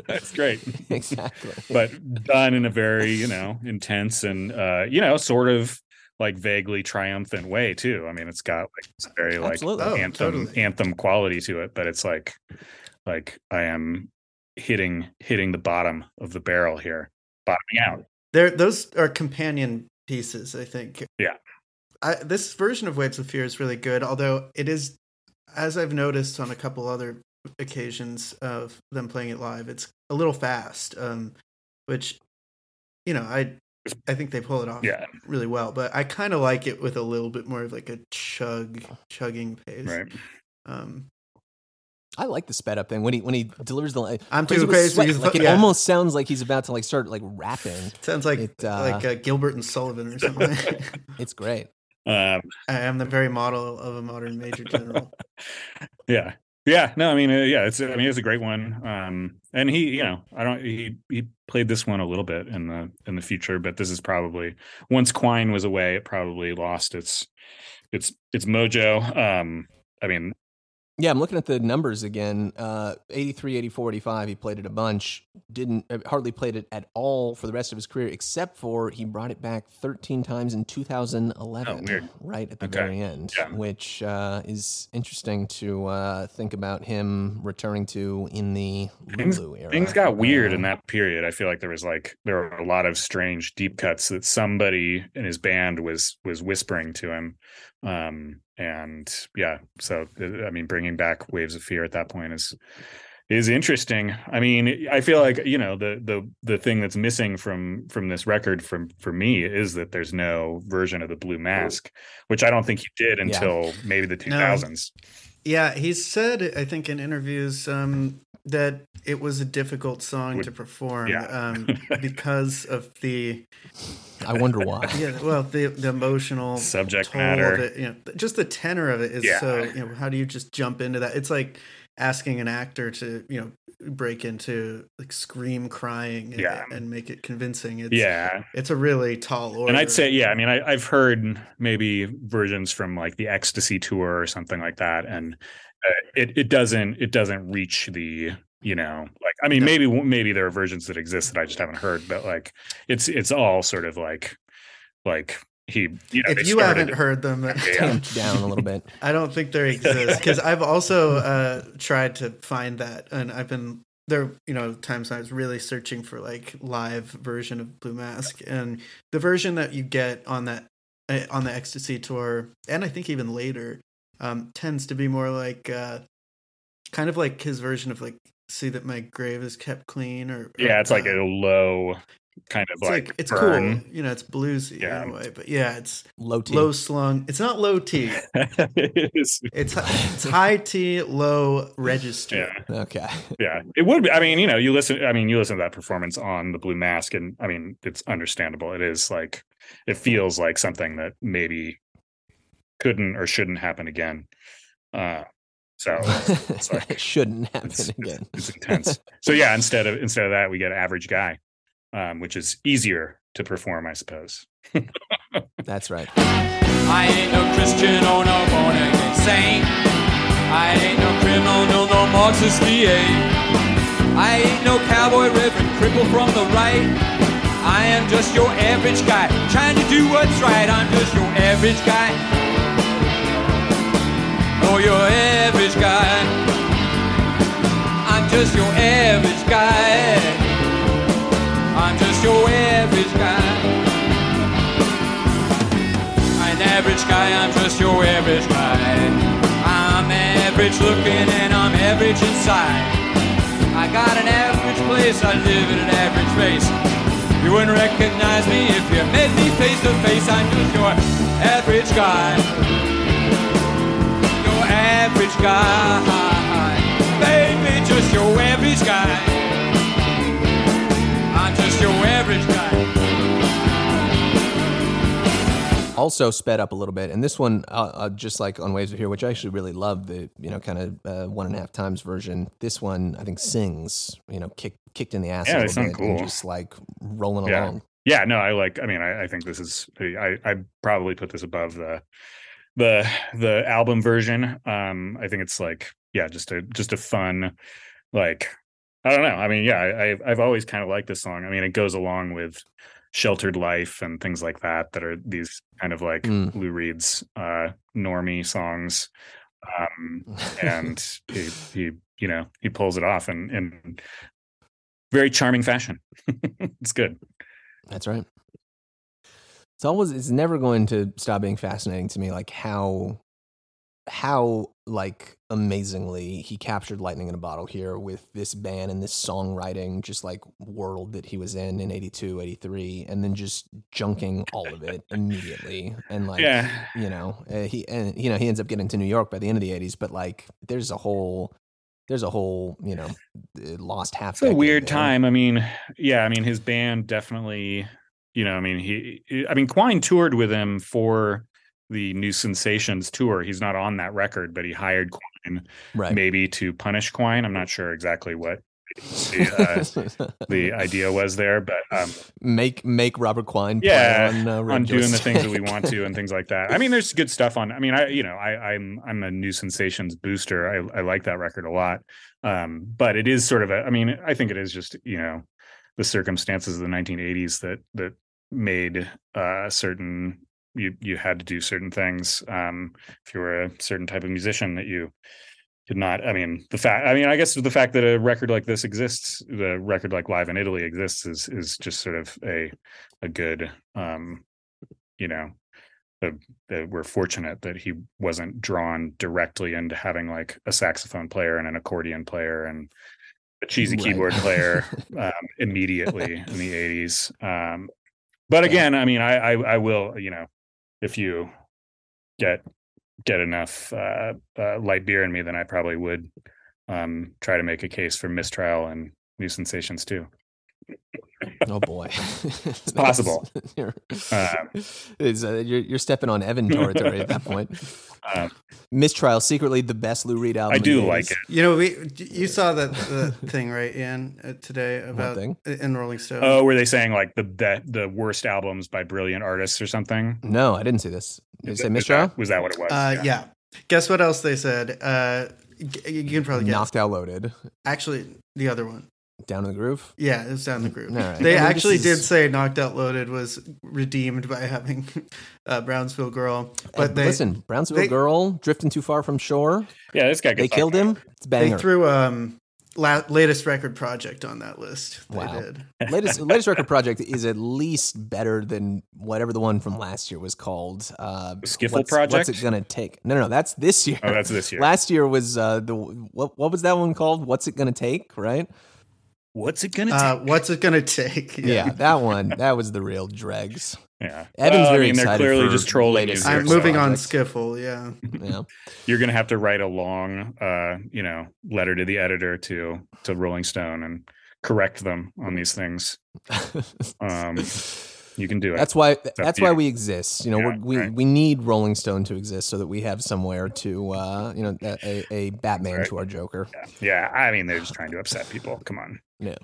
that's great exactly. but done in a very you know intense and uh you know sort of like vaguely triumphant way too i mean it's got like this very like Absolutely. Oh, anthem totally. anthem quality to it but it's like like i am hitting hitting the bottom of the barrel here bottoming out There, those are companion pieces. I think. Yeah. I, this version of Waves of Fear is really good, although it is, as I've noticed on a couple other occasions of them playing it live, it's a little fast. Um, which, you know, I, I think they pull it off yeah really well. But I kind of like it with a little bit more of like a chug, chugging pace. right Um, I like the sped up thing when he when he delivers the. I'm Crazy too with crazy. Sweat, Like it yeah. almost sounds like he's about to like start like rapping. sounds like it, uh, like uh, Gilbert and Sullivan or something. It's great. um I am the very model of a modern major general. yeah yeah no i mean uh, yeah it's i mean it's a great one um and he you know i don't he he played this one a little bit in the in the future but this is probably once quine was away it probably lost its its its mojo um i mean Yeah, I'm looking at the numbers again. Uh, 83, 84, 85, he played it a bunch. Didn't uh, hardly played it at all for the rest of his career, except for he brought it back 13 times in 2011, Oh, right at the Okay. very end, Yeah. which uh, is interesting to uh, think about him returning to in the Things- Lulu era. things got weird in Uh, that period i feel like there was like there were a lot of strange deep cuts that somebody in his band was was whispering to him um and yeah so uh, i mean bringing back waves of fear at that point is is interesting. I mean i feel like you know the the the thing that's missing from from this record from for me is that there's no version of the blue mask which i don't think he did until maybe the 2000s Yeah, he said I think in interviews um, that it was a difficult song Would- to perform yeah. um, because of the I wonder why. yeah well the the emotional Subject matter. of it. You know, just the tenor of it is Yeah. so. You know, how do you just jump into that? It's like asking an actor to you know break into like scream crying and, Yeah. and make it convincing. It's, yeah. it's a really tall order. And I'd say, yeah, I mean, I, I've heard maybe versions from like the Ecstasy tour or something like that, and uh, it it doesn't it doesn't reach the you know like I mean No. maybe maybe there are versions that exist that I just haven't heard, but like it's it's all sort of like like he you know if you started- haven't heard them, Yeah. Tamped down a little bit. I don't think there exists because I've also uh, tried to find that, and I've been there. You know, times when I was really searching for like live version of Blue Mask, and the version that you get on that uh, on the Ecstasy tour, and I think even later, um, tends to be more like uh, kind of like his version of like "See that my grave is kept clean," or yeah, it's like uh, a low kind of It's like, like, it's burn. cool, you know. It's bluesy Yeah. in a way, but yeah, it's Low T. low slung. It's not low T. It is- It's it's high T, low register. yeah. Okay. yeah it would be i mean you know you listen i mean you listen to that performance on the blue mask and i mean it's understandable it is like it feels like something that maybe couldn't or shouldn't happen again uh so like- it shouldn't happen it's, again. it's intense so yeah instead of instead of that we get average guy um which is easier to perform i suppose That's right. I ain't no Christian or no born again saint. I ain't no criminal, no, no Marxist DA. I ain't no cowboy reverend cripple from the right. I am just your average guy, trying to do what's right. I'm just your average guy. Oh, your average guy. I'm just your average guy. Your average guy. An average guy, I'm just your average guy. I'm average looking and I'm average inside. I got an average place, I live in an average face. You wouldn't recognize me if you met me face to face. I'm just your average guy. Your average guy. Baby, just your average guy. I'm just your average guy. also sped up a little bit and this one uh, uh, just like on waves of here which i actually really love the you know kind of uh, one and a half times version this one i think sings you know kick, kicked in the ass Yeah, a they little bit and cool. just like rolling Yeah. along yeah no i like i mean i, I think this is i i probably put this above the the the album version um i think it's like yeah just a just a fun like i don't know. I mean yeah I, I've, I've always kind of liked this song. I mean it goes along with sheltered life and things like that that are these kind of like Mm. lou reed's uh normie songs. Um and he he you know he pulls it off in in very charming fashion. It's good. That's right. It's always it's never going to stop being fascinating to me like how how like amazingly he captured lightning in a bottle here with this band and this songwriting just like world that he was in in 82 83 and then just junking all of it immediately and like yeah you know uh, he and you know he ends up getting to New York by the end of the 80s but like there's a whole there's a whole you know uh, lost half it's a weird there. time. I mean, yeah, I mean, his band definitely, you know, I mean, he, I mean, Quine toured with him for the New Sensations tour. He's not on that record, but he hired Quine right maybe to punish Quine. I'm not sure exactly what the, uh, the idea was there, but um, make make Robert Quine play Yeah, on, uh, on doing the things that we want to and things like that. I mean, there's good stuff on. I mean, I you know, I I'm I'm a New Sensations booster. I I like that record a lot. Um, but it is sort of a. I mean, I think it is just you know the circumstances of the 1980s that that made uh certain you you had to do certain things um if you were a certain type of musician that you could not i mean the fact i mean i guess the fact that a record like this exists the record like live in italy exists is is just sort of a a good um you know we're fortunate that he wasn't drawn directly into having like a saxophone player and an accordion player and a cheesy Right. keyboard player um, immediately in the 80s um but again i mean I, I i will you know if you get get enough uh, uh, light beer in me, then I probably would um, try to make a case for mistrial and new sensations too. Oh boy, it's possible. You're, Um, it's, uh, you're, you're stepping on Evan territory at that point. Um, Mistrial, secretly the best Lou Reed album. I do like 80s. it. You know, we you saw that the thing right, Ian, uh, today about thing? in Rolling Stone. Oh, were they saying like the that the worst albums by brilliant artists or something? No, I didn't see this. Did you Is say that- is Mistrial? that- Was that what it was? Uh, yeah. Guess what else they said? Uh, g- you can probably guess. Knocked out loaded. Actually, the other one. Down in the groove. Yeah, it's down the groove. All right. They I mean, actually this did say "Knocked Out Loaded" was redeemed by having uh, Brownsville Girl, but Uh, they listen, Brownsville they- girl drifting too far from shore. yeah, this guy. They killed him. It's a they threw um la- latest record project on that list. They Wow. did. latest latest record project is at least better than whatever the one from last year was called. Uh, Skiffle what's, Project? What's it gonna take? No, no, no, that's this year. Oh, that's this year. Last year was uh, the what? What was that one called? What's it gonna take? Right? What's it gonna Uh, take? what's it gonna take? Yeah, that one. That was the real dregs. Yeah, Evan's Well, very I mean, they're excited clearly for just trolling you. I'm Zero moving on. Skiffle. Yeah. Yeah. You're gonna have to write a long, uh, you know, letter to the editor to to Rolling Stone and correct them on these things. Um, you can do it. That's why. up That's to why we exist. You know, Yeah, we're, we right. we need Rolling Stone to exist so that we have somewhere to, uh, you know, a, a- a Batman right. to our Joker. yeah. yeah, I mean, they're just trying to upset people. Come on. Yeah.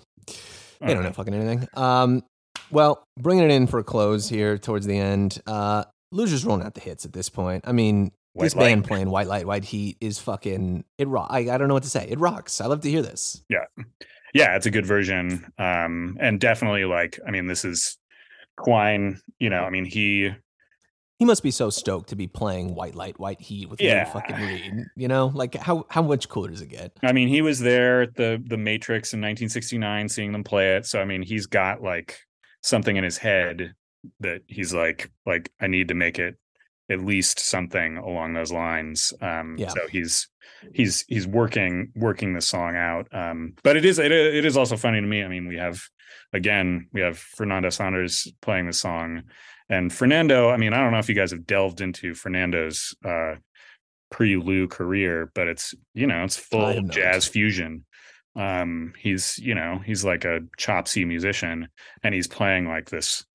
They don't know fucking anything. Um, well, bringing it in for a close here towards the end. Uh, Loser's rolling out the hits at this point. I mean, White this Light. band playing White Light, White Heat is fucking it. Rock. I, I don't know what to say. It rocks. I love to hear this. Yeah, yeah, it's a good version. Um, and definitely like, I mean, this is Quine. You know, I mean, he He must be so stoked to be playing White Light, White Heat with Yeah. Fucking Reed. You know, like how how much cooler does it get? I mean, he was there at the the Matrix in 1969, seeing them play it. So I mean, he's got like something in his head that he's like, like I need to make it at least something along those lines. Um, Yeah. So he's he's he's working working the song out. Um, but it is it, it is also funny to me. I mean, we have again we have Fernando Saunders playing the song, and Fernando. I mean, I don't know if you guys have delved into Fernando's. Uh, pre-Lou career, but it's you know it's full not. jazz fusion. Um, he's you know he's like a chopsy musician, and he's playing like this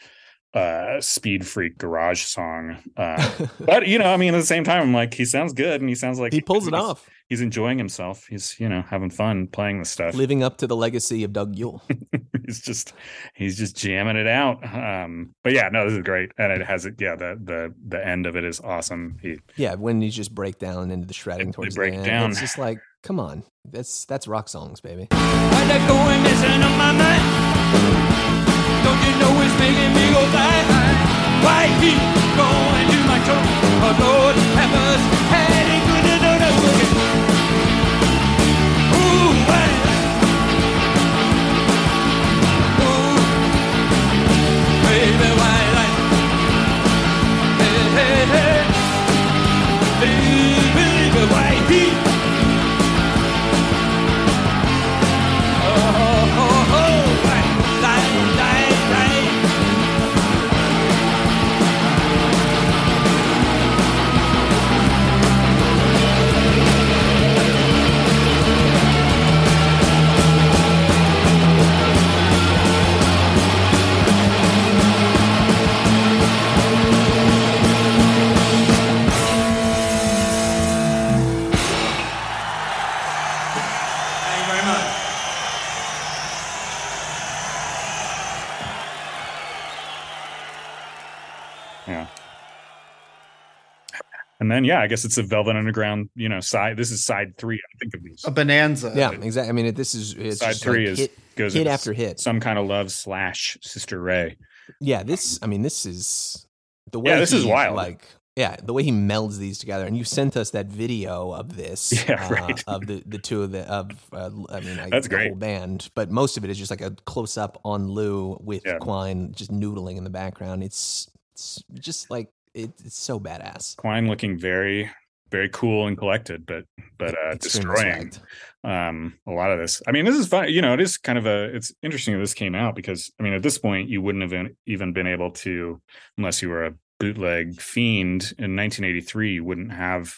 uh speed freak garage song. Uh, but you know, I mean, at the same time, I'm like he sounds good, and he sounds like he pulls it off, He's enjoying himself. He's you know having fun playing the stuff. living up to the legacy of Doug Yule. he's just he's just jamming it out. Um, but yeah, no, this is great, and it has it. Yeah, the the the end of it is awesome. He Yeah, when you just break down into the shredding They towards break the end, down. it's just like, come on, that's that's rock songs, baby. Why that going messing up my yeah. And then yeah, I guess it's a Velvet Underground. You know, side. This is side three. I think of these. A bonanza. Yeah, exactly. I mean, it, this is it's side three like is hit, goes hit into after hit. Some kind of love slash Sister Ray. Yeah, this. I mean, this is the way. Yeah, this is he, wild. Like, yeah, the way he melds these together. And you sent us that video of this. Yeah, uh, right. Of the the two of the of. Uh, I mean, I, That's the great. whole band, but most of it is just like a close up on Lou with Yeah. Quine just noodling in the background. It's it's just like it, it's so badass. Quine looking very, very cool and collected, but but uh, destroying um a lot of this. I mean, this is fun. You know, it is kind of a. It's interesting that this came out because I mean, at this point, you wouldn't have even been able to, unless you were a bootleg Fiend in 1983, you wouldn't have.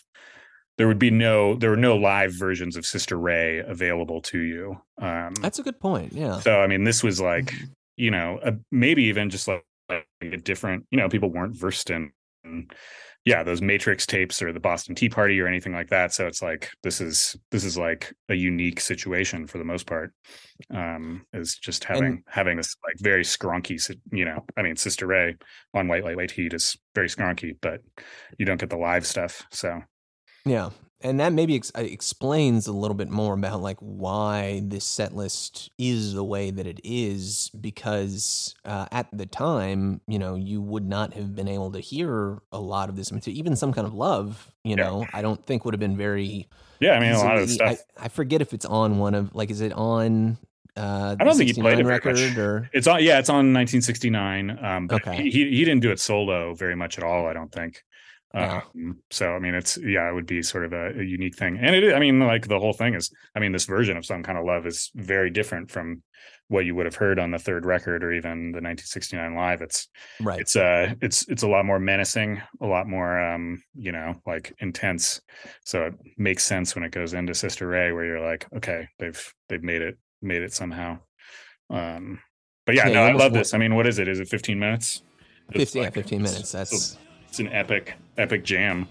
There would be no. There were no live versions of Sister Ray available to you. Um, That's a good point. Yeah. so I mean, this was like Mhm. you know a, maybe even just like, like a different. You know, people weren't versed in. yeah, those Matrix tapes or the Boston Tea Party or anything like that. So it's like this is this is like a unique situation for the most part. Um, is just having having this like very skronky, you know. I mean, Sister Ray on White Light White Heat is very skronky, but you don't get the live stuff. So Yeah. And that maybe ex- uh, explains a little bit more about like why this set list is the way that it is because uh, at the time, you know, you would not have been able to hear a lot of this material, even some kind of love, you Yeah. know, I don't think would have been very yeah, I mean, a lot of stuff. I, I forget if it's on one of like is it on uh I don't think he played 69 it record much. or It's on, yeah, it's on 1969. Um, but Okay. he he didn't do it solo very much at all. I don't think. Yeah. Um, so I mean, it's yeah, it would be sort of a, a unique thing, and it. is- I mean, like the whole thing is. I mean, this version of "Some Kind of Love" is very different from what you would have heard on the third record or even the 1969 live. It's right. it's uh it's it's a lot more menacing, a lot more um you know like intense. So it makes sense when it goes into Sister Ray, where you're like, okay, they've they've made it made it somehow. Um, but yeah, Yeah, no, I love this. I mean, what is it? Is it 15 minutes? It's 15, yeah, 15 minutes. That's it's an epic epic jam.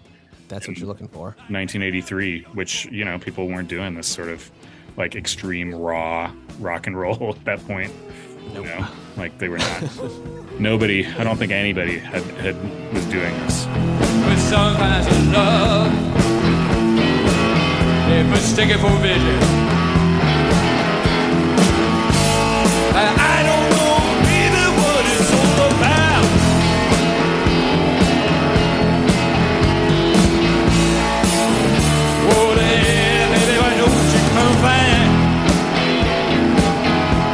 that's what you're looking for. 1983, which you know people weren't doing this sort of like extreme raw rock and roll at that point. Nope. You know, like they were not. Nobody, I don't think anybody had, had was doing this. with some kinds of love. They mistake it for vision. I, I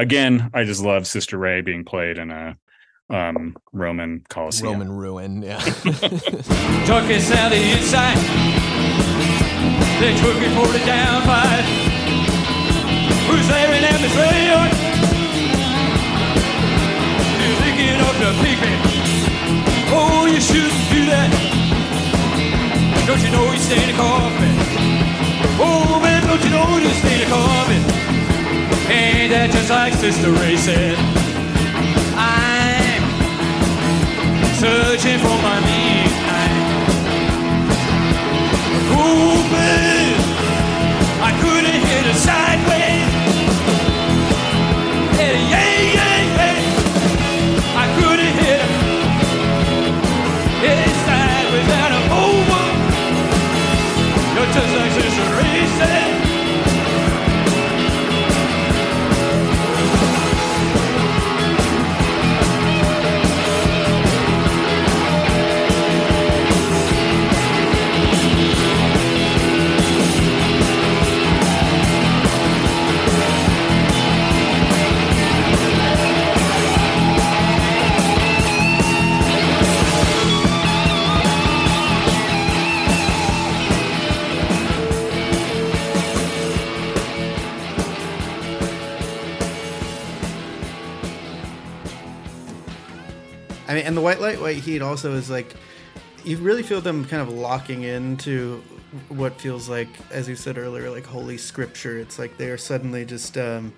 Again, I just love Sister Ray being played in a um, Roman Coliseum. Roman ruin. Yeah. Took it down the inside. They took it for the down five. Who's there in Amsterdam? You're thinking of the pigment. Oh, you shouldn't do that. Don't you know you stay in the coffin? Oh, man, don't you know you stay in the coffin? Ain't that just like Sister Ray said? I'm searching for my midnight. Open, I couldn't hit it sideways. Yeah, yeah, yeah, yeah. I couldn't hit it. Hit sideways and I'm over. You're just like Sister Ray said. I mean, and the white light, white heat also is like you really feel them kind of locking into what feels like, as you said earlier, like holy scripture. It's like they are suddenly just um,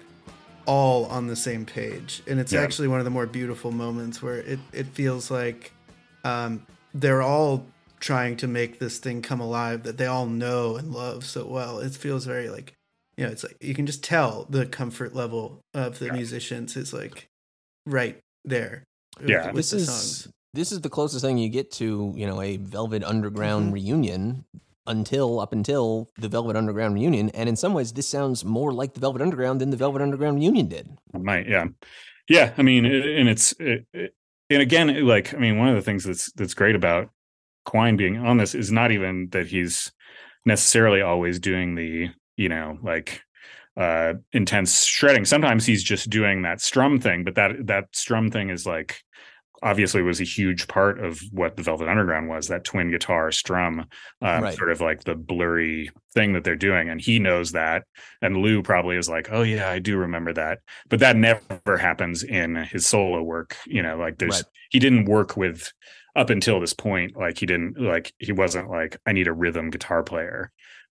all on the same page, and it's Yeah. actually one of the more beautiful moments where it it feels like um, they're all trying to make this thing come alive that they all know and love so well. It feels very like you know, it's like you can just tell the comfort level of the Yeah. musicians is like right there. With- Yeah. with this the is this is the closest thing you get to you know a Velvet Underground Mhm. reunion until up until the Velvet Underground reunion, and in some ways, this sounds more like the Velvet Underground than the Velvet Underground reunion did. It might, yeah, yeah. I mean, it- and it's it, it- and again, like I mean, one of the things that's that's great about Quine being on this is not even that he's necessarily always doing the you know like uh intense shredding. Sometimes he's just doing that strum thing, but that that strum thing is like obviously was a huge part of what the Velvet Underground was that twin guitar strum um, Right. sort of like the blurry thing that they're doing and he knows that and Lou probably is like oh yeah I do remember that but that never happens in his solo work you know like there's Right. he didn't work with up until this point like he didn't like he wasn't like I need a rhythm guitar player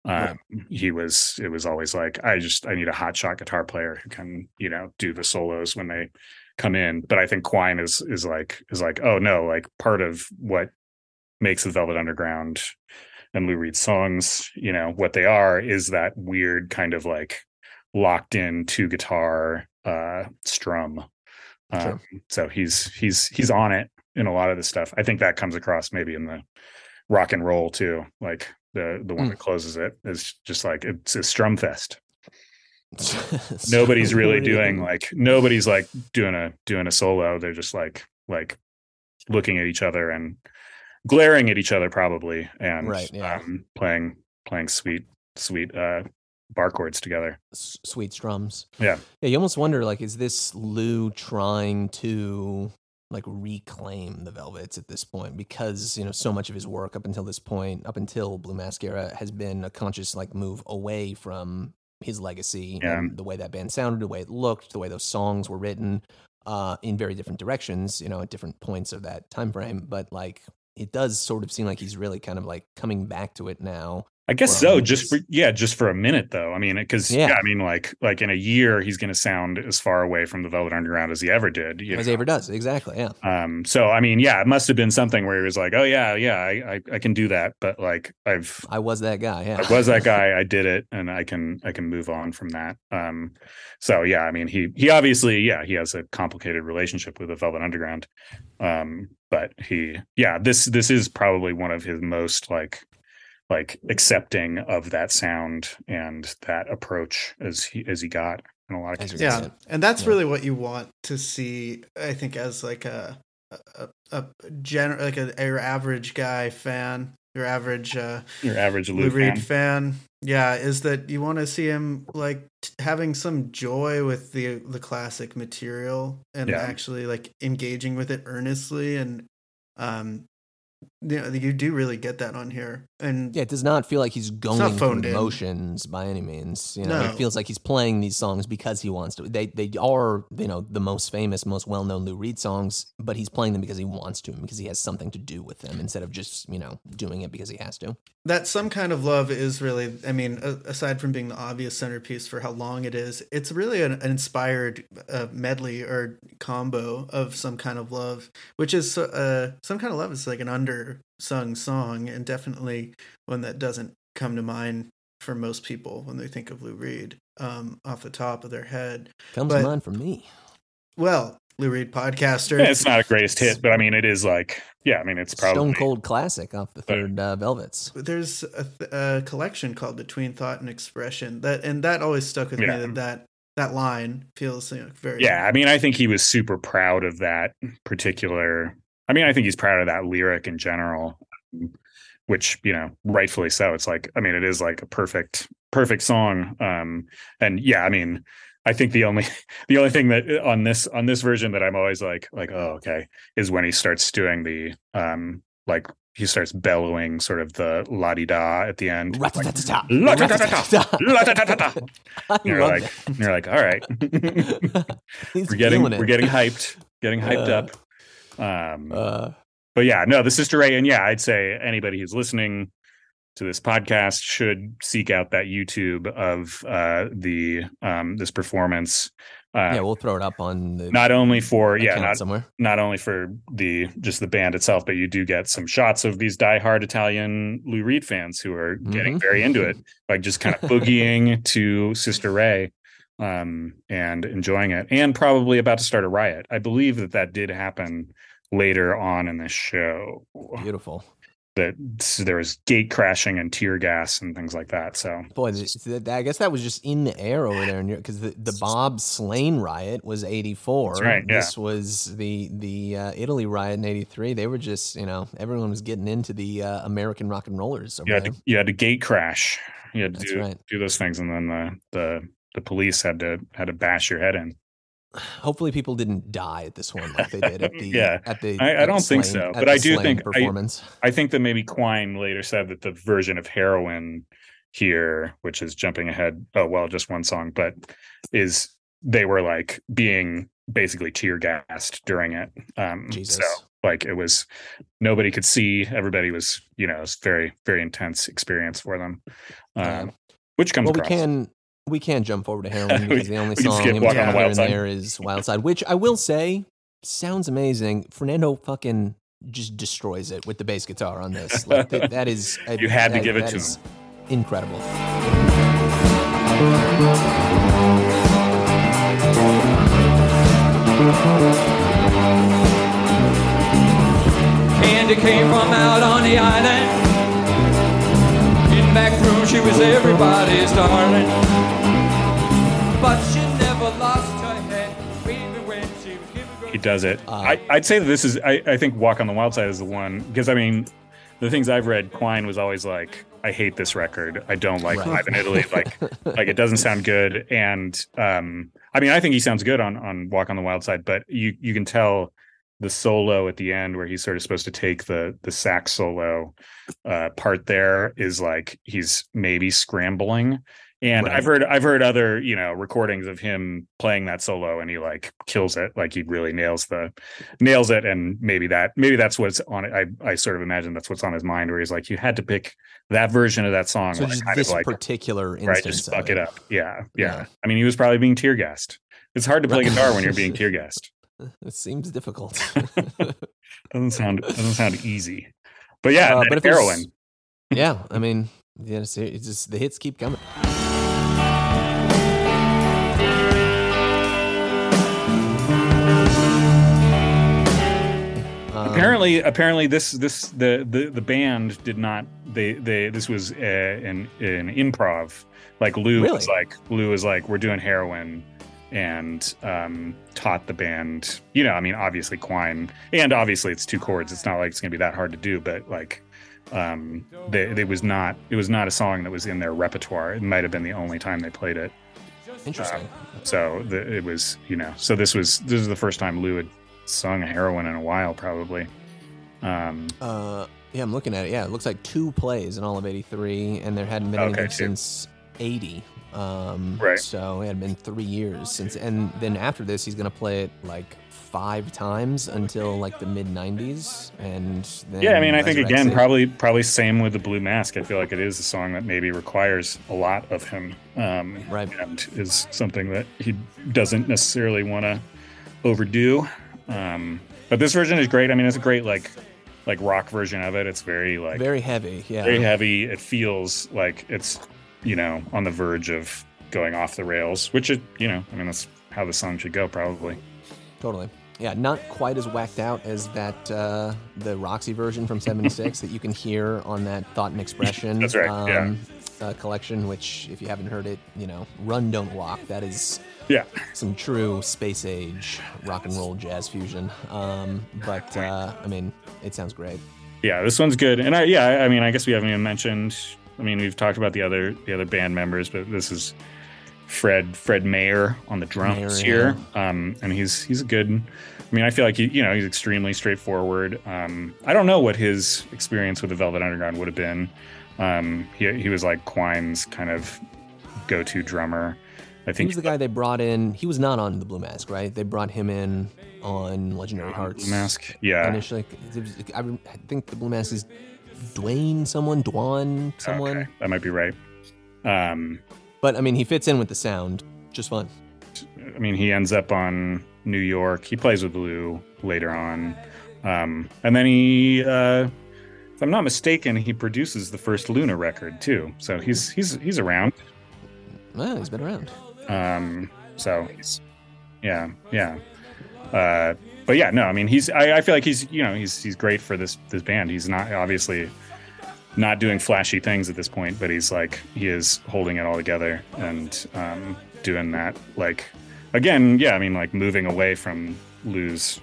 um Right. he was it was always like I just I need a hot shot guitar player who can you know do the solos when they come in but I think Quine is is like is like oh no like part of what makes the Velvet Underground and Lou Reed songs, you know, what they are is that weird kind of like locked in two guitar uh strum. Um, Sure. so he's he's he's on it in a lot of the stuff. I think that comes across maybe in the rock and roll too. Like the the one Mm. that closes it is just like it's a strum fest. Nobody's really doing like nobody's like doing a doing a solo. They're just like like looking at each other and glaring at each other probably and Right, yeah. um, playing playing sweet sweet uh bar chords together. s- sweet strums. Yeah. Yeah, you almost wonder like, is this Lou trying to like reclaim the Velvets at this point? Because you know, so much of his work up until this point, up until Blue Mascara, has been a conscious like move away from his legacy Yeah. the way that band sounded, the way it looked, the way those songs were written, uh, in very different directions. You know, at different points of that time frame. But like, it does sort of seem like he's really kind of like coming back to it now. I guess so. Just for yeah, just for a minute though. I mean, because Yeah. yeah. I mean, like like in a year, he's going to sound as far away from the Velvet Underground as he ever did. As know? he ever does, exactly. Yeah. Um. So I mean, yeah, it must have been something where he was like, oh yeah, yeah, I I, I can do that, but like I've I was that guy. Yeah. I was that guy. I did it, and I can I can move on from that. Um, so yeah, I mean, he he obviously yeah he has a complicated relationship with the Velvet Underground, um, but he yeah this this is probably one of his most like like accepting of that sound and that approach as he as he got in a lot of cases. yeah and that's Yeah. really what you want to see i think as like a a, a general like a, your average guy fan your average uh Your average Lou Lou Reed fan. fan yeah is that you want to see him like t- having some joy with the the classic material and Yeah. actually like engaging with it earnestly and um you know you do really get that on here and Yeah, it does not feel like he's going through phoned in. motions by any means. You know, No. it feels like he's playing these songs because he wants to. They they are you know the most famous, most well known Lou Reed songs, but he's playing them because he wants to, because he has something to do with them instead of just you know doing it because he has to. that some kind of love is really i mean aside from being the obvious centerpiece for how long it is it's really an, an inspired uh, medley or combo of some kind of love which is uh, some kind of love is like an undersung song and definitely one that doesn't come to mind for most people when they think of lou reed um, off the top of their head Comes But- to mind for me. well lou reed podcaster Yeah, it's not a greatest hit, but I mean, it is like yeah, I mean, it's probably Stone Cold classic off the third uh, Velvets. there's a, th- a collection called between thought and expression that and that always stuck with Yeah. me that that that line feels you know, very yeah i mean i think he was super proud of that particular i mean i think he's proud of that lyric in general which you know rightfully so. It's like i mean it is like a perfect perfect song. Um and yeah i mean i think the only the only thing that uh, on this on this version that i'm always like like oh okay is when he starts doing the um like he starts bellowing sort of the la di da at the end. Like. You're like that. you're like all right. We're getting we're getting hyped getting hyped Uh, up um Uh, but yeah no the sister ray and yeah i'd say anybody who's listening to this podcast should seek out that youtube of uh the um this performance uh yeah, we'll throw it up on the not only for yeah not somewhere. not only for the just the band itself but you do get some shots of these diehard italian lou reed fans who are getting Mhm. very into it like just kind of boogieing to sister ray um and enjoying it and probably about to start a riot i believe that that did happen later on in the show Beautiful. that there was gate crashing and tear gas and things like that. So Boy, I guess that was just in the air over there, because the, the Bob Slane riot was '84. Right, yeah. This was the the uh, Italy riot in '83. They were just, you know, everyone was getting into the uh, American rock and rollers over you had to you had to gate crash. You had to That's do, right. do those things, and then the the the police had to had to bash your head in. Hopefully, people didn't die at this one like they did at the Yeah, At the I- I don't think so, but I do think I- performance. I think that maybe Quine later said that the version of heroin here, which is jumping ahead, oh well, just one song, but is they were like being basically tear gassed during it. Um Jesus. so like it was nobody could see, everybody was, you know, it's very, very intense experience for them. Um Yeah. which comes well, we can we can't jump forward to heroin We- because the only song skip in on the particular Wild in there is Wild Side, which I will say sounds amazing. Fernando fucking just destroys it with the bass guitar on this. Like that, that is a- You had to give it to is Incredible. Candy came from out on the island. In back room, she was everybody's darling. He does it. Uh, I, I'd say that this is. I, I think Walk on the Wild Side is the one because I mean, the things I've read, Quine was always like, "I hate this record. I don't like Right. Live in Italy. Like, like it doesn't sound good." And um, I mean, I think he sounds good on on Walk on the Wild Side, but you you can tell the solo at the end where he's sort of supposed to take the the sax solo uh, part there is like he's maybe scrambling. And Right. I've heard I've heard other you know recordings of him playing that solo and he like kills it like he really nails the nails it and maybe that maybe that's what's on it. I I sort of imagine that's what's on his mind where he's like you had to pick that version of that song So like, this like particular instance, right just of fuck it up yeah, yeah Yeah. I mean he was probably being tear gassed. It's hard to play guitar when you're being tear gassed. It seems difficult. Doesn't sound doesn't sound easy. But yeah, Uh, but heroin. yeah, I mean, yeah, it's, it's just the hits keep coming. Um, apparently apparently this this the the the band did not they they this was uh, an an improv. Like lou was like lou was like we're doing heroin and um taught the band you know i mean obviously quine and obviously it's two chords. It's not like it's gonna be that hard to do but like um they, it was not it was not a song that was in their repertoire. It might have been the only time they played it. Interesting. so the, it was you know so this was this is the first time lou had sung a heroin in a while probably um Uh, yeah, I'm looking at it. Yeah, it looks like two plays in all of '83, and there hadn't been Okay, anything since '80. Um, Right. So it had been three years since, and then after this, he's gonna play it like five times until like the mid '90s, and then Yeah, I mean, I think again, it. probably probably same with the Blue Mask. I feel like it is a song that maybe requires a lot of him, um, Right. and is something that he doesn't necessarily want to overdo. Um, but this version is great. I mean, it's a great like like rock version of it. It's very like very, heavy. Yeah, very heavy. It feels like it's you know on the verge of going off the rails, which it you know, I mean, that's how the song should go probably. Totally. Yeah, not quite as whacked out as that uh, the Roxy version from '76 that you can hear on that Thought and Expression That's right, yeah. uh, collection. Which, if you haven't heard it, you know, Run Don't Walk. That is Yeah, some true space age rock and roll jazz fusion. Um, but uh, I mean, it sounds great. yeah this one's good. And i yeah I- mean i guess we haven't even mentioned i mean we've talked about the other the other band members but this is fred fred maher on the drums Maher, here. Um and he's he's a good i mean i feel like he you know he's extremely straightforward. Um i don't know what his experience with the velvet underground would have been. Um he, he was like quine's kind of go-to drummer i He was the guy they brought in. He was not on the Blue Mask, right? They brought him in on Legendary Hearts. Blue mask yeah Initially, it was- I think the Blue Mask is Dwayne, someone, Dwan, someone. okay, that might be right um But I mean, he fits in with the sound just fine. I mean, he ends up on New York. He plays with Lou later on, um, and then he, uh, if I'm not mistaken, he produces the first Luna record too. So he's he's he's around. Well, he's been around. Um, so yeah, yeah. Uh, but yeah, no, I mean he's I, I feel like he's you know he's he's great for this this band. He's not obviously not doing flashy things at this point, but he's like he is holding it all together and um, doing that like again, yeah, I mean like moving away from Lou's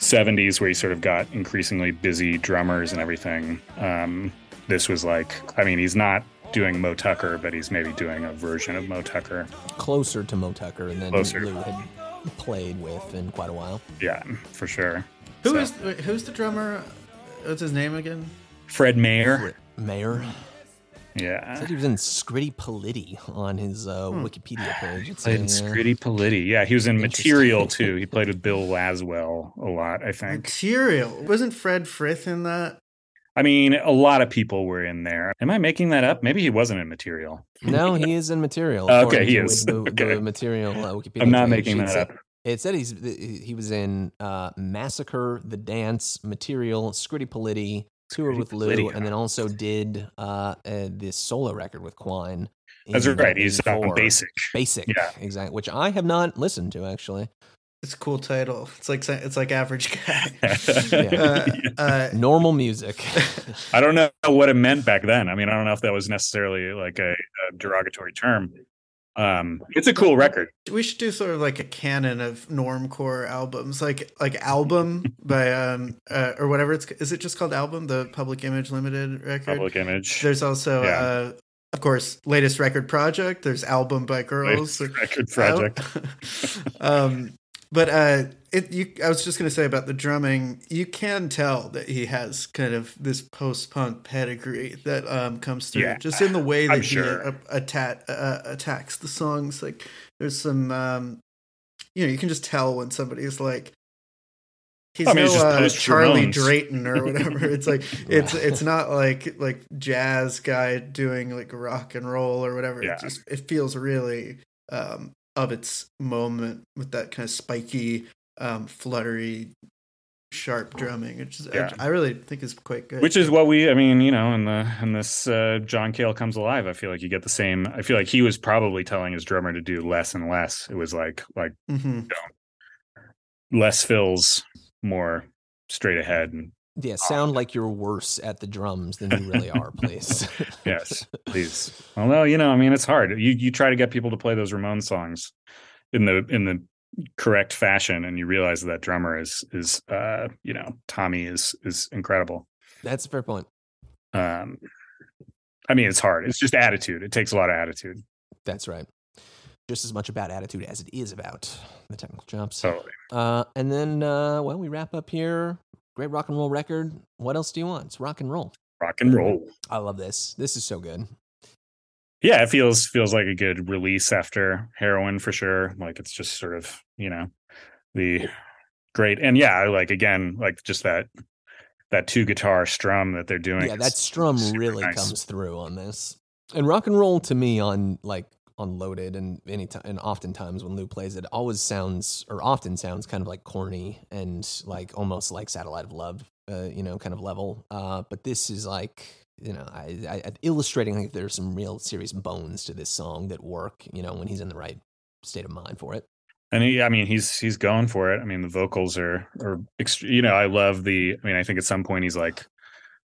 70s where he sort of got increasingly busy drummers and everything. Um, this was like I mean he's not doing Moe Tucker, but he's maybe doing a version of Moe Tucker. Closer to Moe Tucker than Closer. Lou had played with in quite a while. Yeah, for sure. Who So- is wait, who's the drummer? What's his name again? Fred Maher? Maher. Yeah. said he was in Scritti Politti on his uh, Hmm. Wikipedia page. It's Played in uh, Scritti Politti. Yeah, he was in Material too. He played with Bill Laswell a lot, I think. Material. Wasn't Fred Frith in that? I mean, a lot of people were in there. Am I making that up? Maybe he wasn't in Material. No, he is in material. Okay, he is. The, Okay. the material uh, Wikipedia. I'm not making that said- up. It said he's he was in uh, Massacre, The Dance, Material, Scritti Politti, Tour with Lou, and then also did uh, uh, this solo record with Quine. That's right. He's on Basic. Basic, Yeah. exactly. Which I have not listened to actually. It's a cool title. It's like it's like average guy. Yeah. uh, uh, Normal music. I don't know what it meant back then. I mean, I don't know if that was necessarily like a, a derogatory term. Um, it's a cool record. we should do sort of like a canon of normcore albums, like like album by um uh, or whatever it's is it just called album the Public Image Limited record. Public image. There's also Yeah. uh of course latest record project. There's album by girls. Latest record project. um, but uh, it you I was just gonna say about the drumming. You can tell that he has kind of this post punk pedigree that um comes through Yeah, just in the way that I'm he sure. uh, uh, attacks the songs. Like there's some um, you know, you can just tell when somebody's like. He's I mean, no uh, Charlie Ramones. Drayton or whatever. It's like it's it's not like like jazz guy doing like rock and roll or whatever. Yeah. It just it feels really um, of its moment with that kind of spiky, um, fluttery, sharp drumming. Which is, Yeah. I, I really think is quite good. which is what we i mean you know in the in this uh john cale comes alive i feel like you get the same i feel like he was probably telling his drummer to do less and less it was like like hmm less fills more straight ahead and yeah, sound like you're worse at the drums than you really are, please. yes please although you know i mean it's hard you you try to get people to play those ramon songs in the in the correct fashion and you realize that, that drummer is is uh you know tommy is is incredible That's a fair point. um i mean it's hard it's just attitude it takes a lot of attitude That's right. Just as much about attitude as it is about the technical jobs. so Uh, and then, uh, well, we wrap up here. Great rock and roll record. What else do you want? It's rock and roll. rock and roll I love this. This is so good. yeah it feels feels like a good release after heroin for sure like it's just sort of you know the great and yeah like again like just that that two guitar strum that they're doing yeah, that strum really nice. comes through on this. And rock and roll to me on like on loaded and any time and oftentimes when Lou plays it always sounds or often sounds kind of like corny and like almost like Satellite of Love, uh, you know, kind of level. Uh, but this is like you know, I, I, I illustrating like there's some real serious bones to this song that work, you know, when he's in the right state of mind for it. and he i mean he's he's going for it i mean the vocals are are ext- you know i love the i mean i think at some point he's like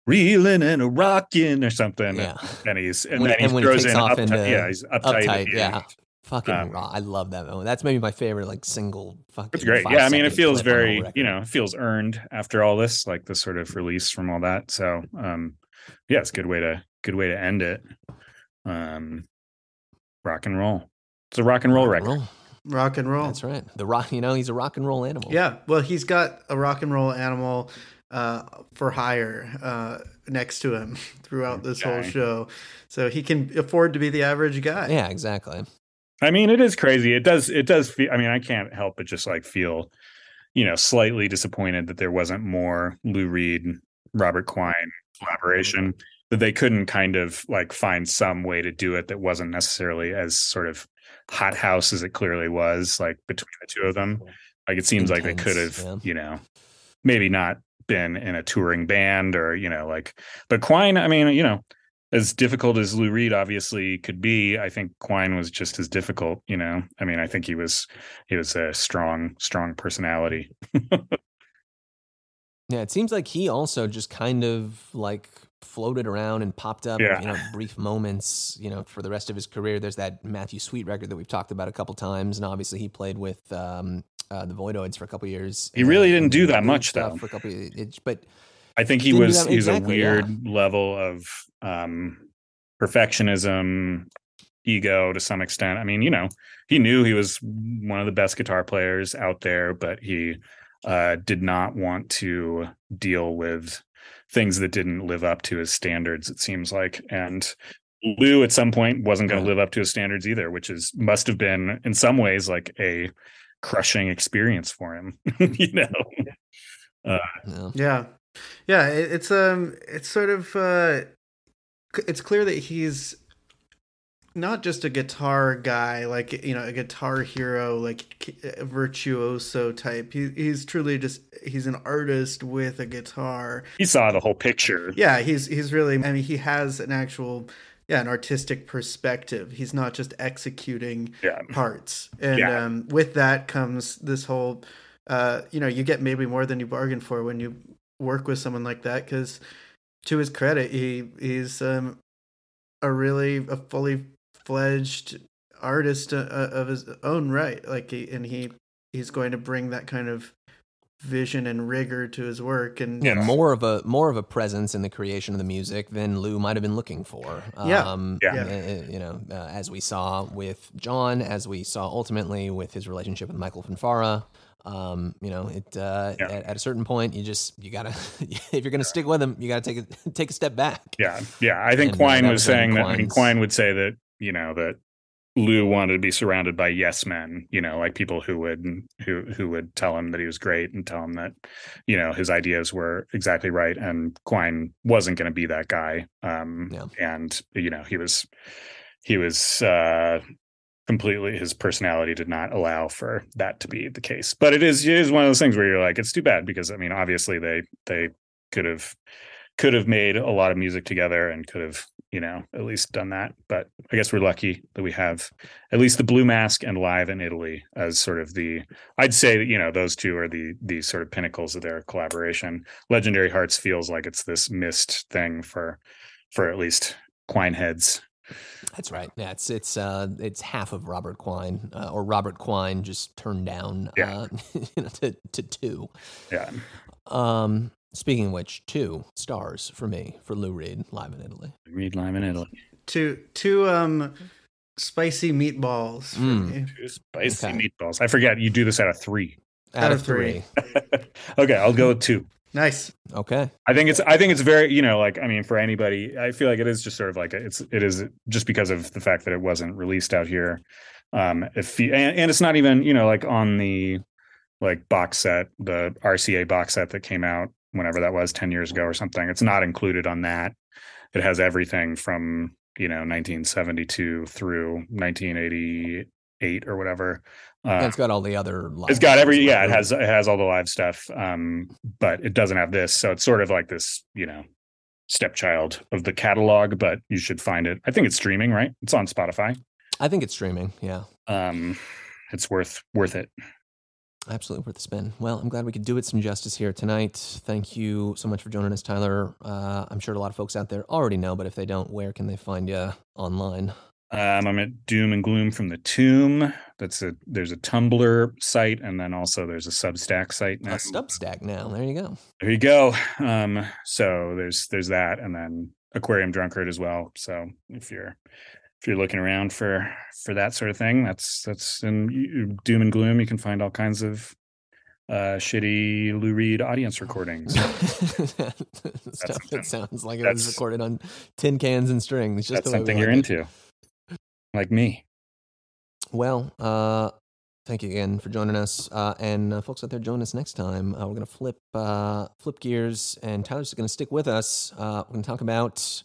reeling and a rocking or something Yeah. and he's and When- then he and he throws takes in off uptight, into yeah he's uptight, at Uptight, yeah. Fucking Um, raw. I love that moment. That's maybe my favorite like single fucking. It's great. Yeah, I mean, it feels clip on the whole very, you know, it feels earned after all this, like the sort of release from all that. So, um, yeah, it's a good way to good way to end it. Um, rock and roll. It's a rock and roll Rock and record. roll. rock and roll. That's right. The rock. You know, he's a rock and roll animal. Yeah, well, he's got a rock and roll animal uh, for hire uh, next to him throughout this whole show, so he can afford to be the average guy. Yeah. Exactly. I mean, it is crazy. It does. It does feel. I mean, I can't help but just like feel, you know, slightly disappointed that there wasn't more Lou Reed, Robert Quine collaboration. That they couldn't kind of like find some way to do it that wasn't necessarily as sort of hot house as it clearly was, like between the two of them. Like it seems like they could have, yeah. you know, maybe not been in a touring band or you know, like. But Quine, I mean, you know, as difficult as Lou Reed obviously could be, I think Quine was just as difficult. You know, I mean, I think he was he was a strong, strong personality. Yeah, it seems like he also just kind of like floated around and popped up, Yeah. you know, brief moments, you know, for the rest of his career. There's that Matthew Sweet record that we've talked about a couple times, and obviously he played with um, uh, the Voidoids for a couple years. He really didn't do that much, stuff though. For a couple, of, it, but I think he was that- he was exactly, a yeah. weird level of um perfectionism, ego to some extent. I mean, you know, he knew he was one of the best guitar players out there, but he uh did not want to deal with things that didn't live up to his standards, it seems like. And Lou at some point wasn't going to Yeah. live up to his standards either, which is must have been in some ways like a crushing experience for him, you know. you know, Yeah, yeah. It, it's um, it's sort of uh, it's clear that he's not just a guitar guy, like you know, a guitar hero, like virtuoso type. He, he's truly just he's an artist with a guitar. He saw the whole picture. Yeah, he's he's really. I mean, he has an actual. Yeah, an artistic perspective. He's not just executing Yeah. parts. And Yeah. um, with that comes this whole, uh, you know, you get maybe more than you bargain for when you work with someone like that. Because to his credit, he he's um, a really a fully fledged artist uh, of his own right. Like, he, and he he's going to bring that kind of vision and rigor to his work. And yeah, more of a more of a presence in the creation of the music than Lou might have been looking for. Yeah. um, Yeah. uh, uh, you know, uh, as we saw with John, as we saw ultimately with his relationship with Michael Fonfara. Um, you know, it uh, Yeah. at, at a certain point, you just you gotta if you're gonna stick with him, you gotta take a take a step back. Yeah, yeah. I think And, uh, Quine that was was when saying that. I mean, Quine's- Quine would say that you know that Lou wanted to be surrounded by yes men. You know, like people who would who who would tell him that he was great and tell him that you know his ideas were exactly right. And Quine wasn't going to be that guy. Um, Yeah. and you know he was he was uh completely his personality did not allow for that to be the case but it is it is one of those things where you're like it's too bad because i mean obviously they they could have could have made a lot of music together and could have you know at least done that but i guess we're lucky that we have at least the blue mask and live in italy as sort of the i'd say that you know those two are the the sort of pinnacles of their collaboration legendary hearts feels like it's this missed thing for for at least quine heads That's right. Yeah, it's it's uh it's half of Robert Quine uh, or Robert Quine just turned down Yeah. uh, you to to two. yeah Um, speaking of which, two stars for me for Lou Reed live in Italy. read live in italy two two um spicy meatballs for Mm. me. Two spicy Okay. meatballs i forget you do this out of three Out, of of three. okay i'll go with two Nice. Okay. I think it's I think it's very you know like I mean for anybody I feel like it is just sort of like it's it is just because of the fact that it wasn't released out here um if you, and, and it's not even you know like on the like box set the RCA box set that came out whenever that was 10 years ago or something. It's not included on that. It has everything from you know 1972 through 1988 or whatever. Uh, it's got all the other. Live it's got every yeah it has it has all the live stuff um but it doesn't have this. So it's sort of like this you know stepchild of the catalog but you should find it. I think it's streaming right? It's on spotify. I think it's streaming. Yeah. um it's worth worth it Absolutely worth the spin. Well, I'm glad we could do it some justice here tonight. Thank you so much for joining us, Tyler. Uh, I'm sure a lot of folks out there already know, but if they don't, where can they find you online? um i'm at doom and gloom from the tomb that's a there's a tumblr site and then also there's a substack site A now Substack now. There you go. there you go um so there's there's that and then aquarium drunkard as well so if you're if you're looking around for for that sort of thing that's that's in doom and gloom you can find all kinds of uh shitty lou reed audience recordings Stuff something- that sounds like it was recorded on tin cans and strings. Just that's something you're it. into like me Well, uh, thank you again for joining us, uh, and uh, folks out there, join us next time. Uh, we're gonna flip uh, flip gears, and Tyler's gonna stick with us. Uh, we're gonna talk about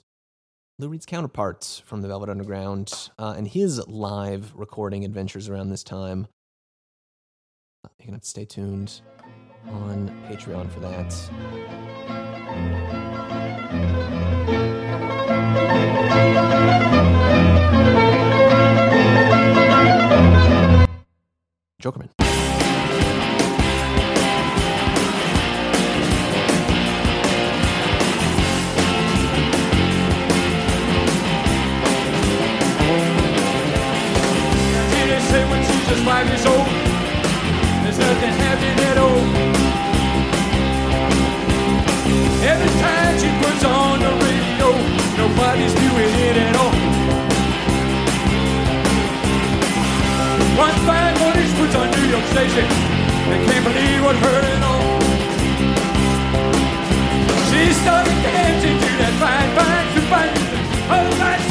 Lou Reed's counterparts from the Velvet Underground uh, and his live recording adventures around this time. Uh, You're going to have to stay tuned on Patreon for that. Jokerman. life years old, There's nothing happening at all. Every time she puts on the radio, nobody's doing it at all. One fine morning she puts on New York Station. They can't believe what her at all. She started dancing to that fine, fine, fine, fine. Oh, my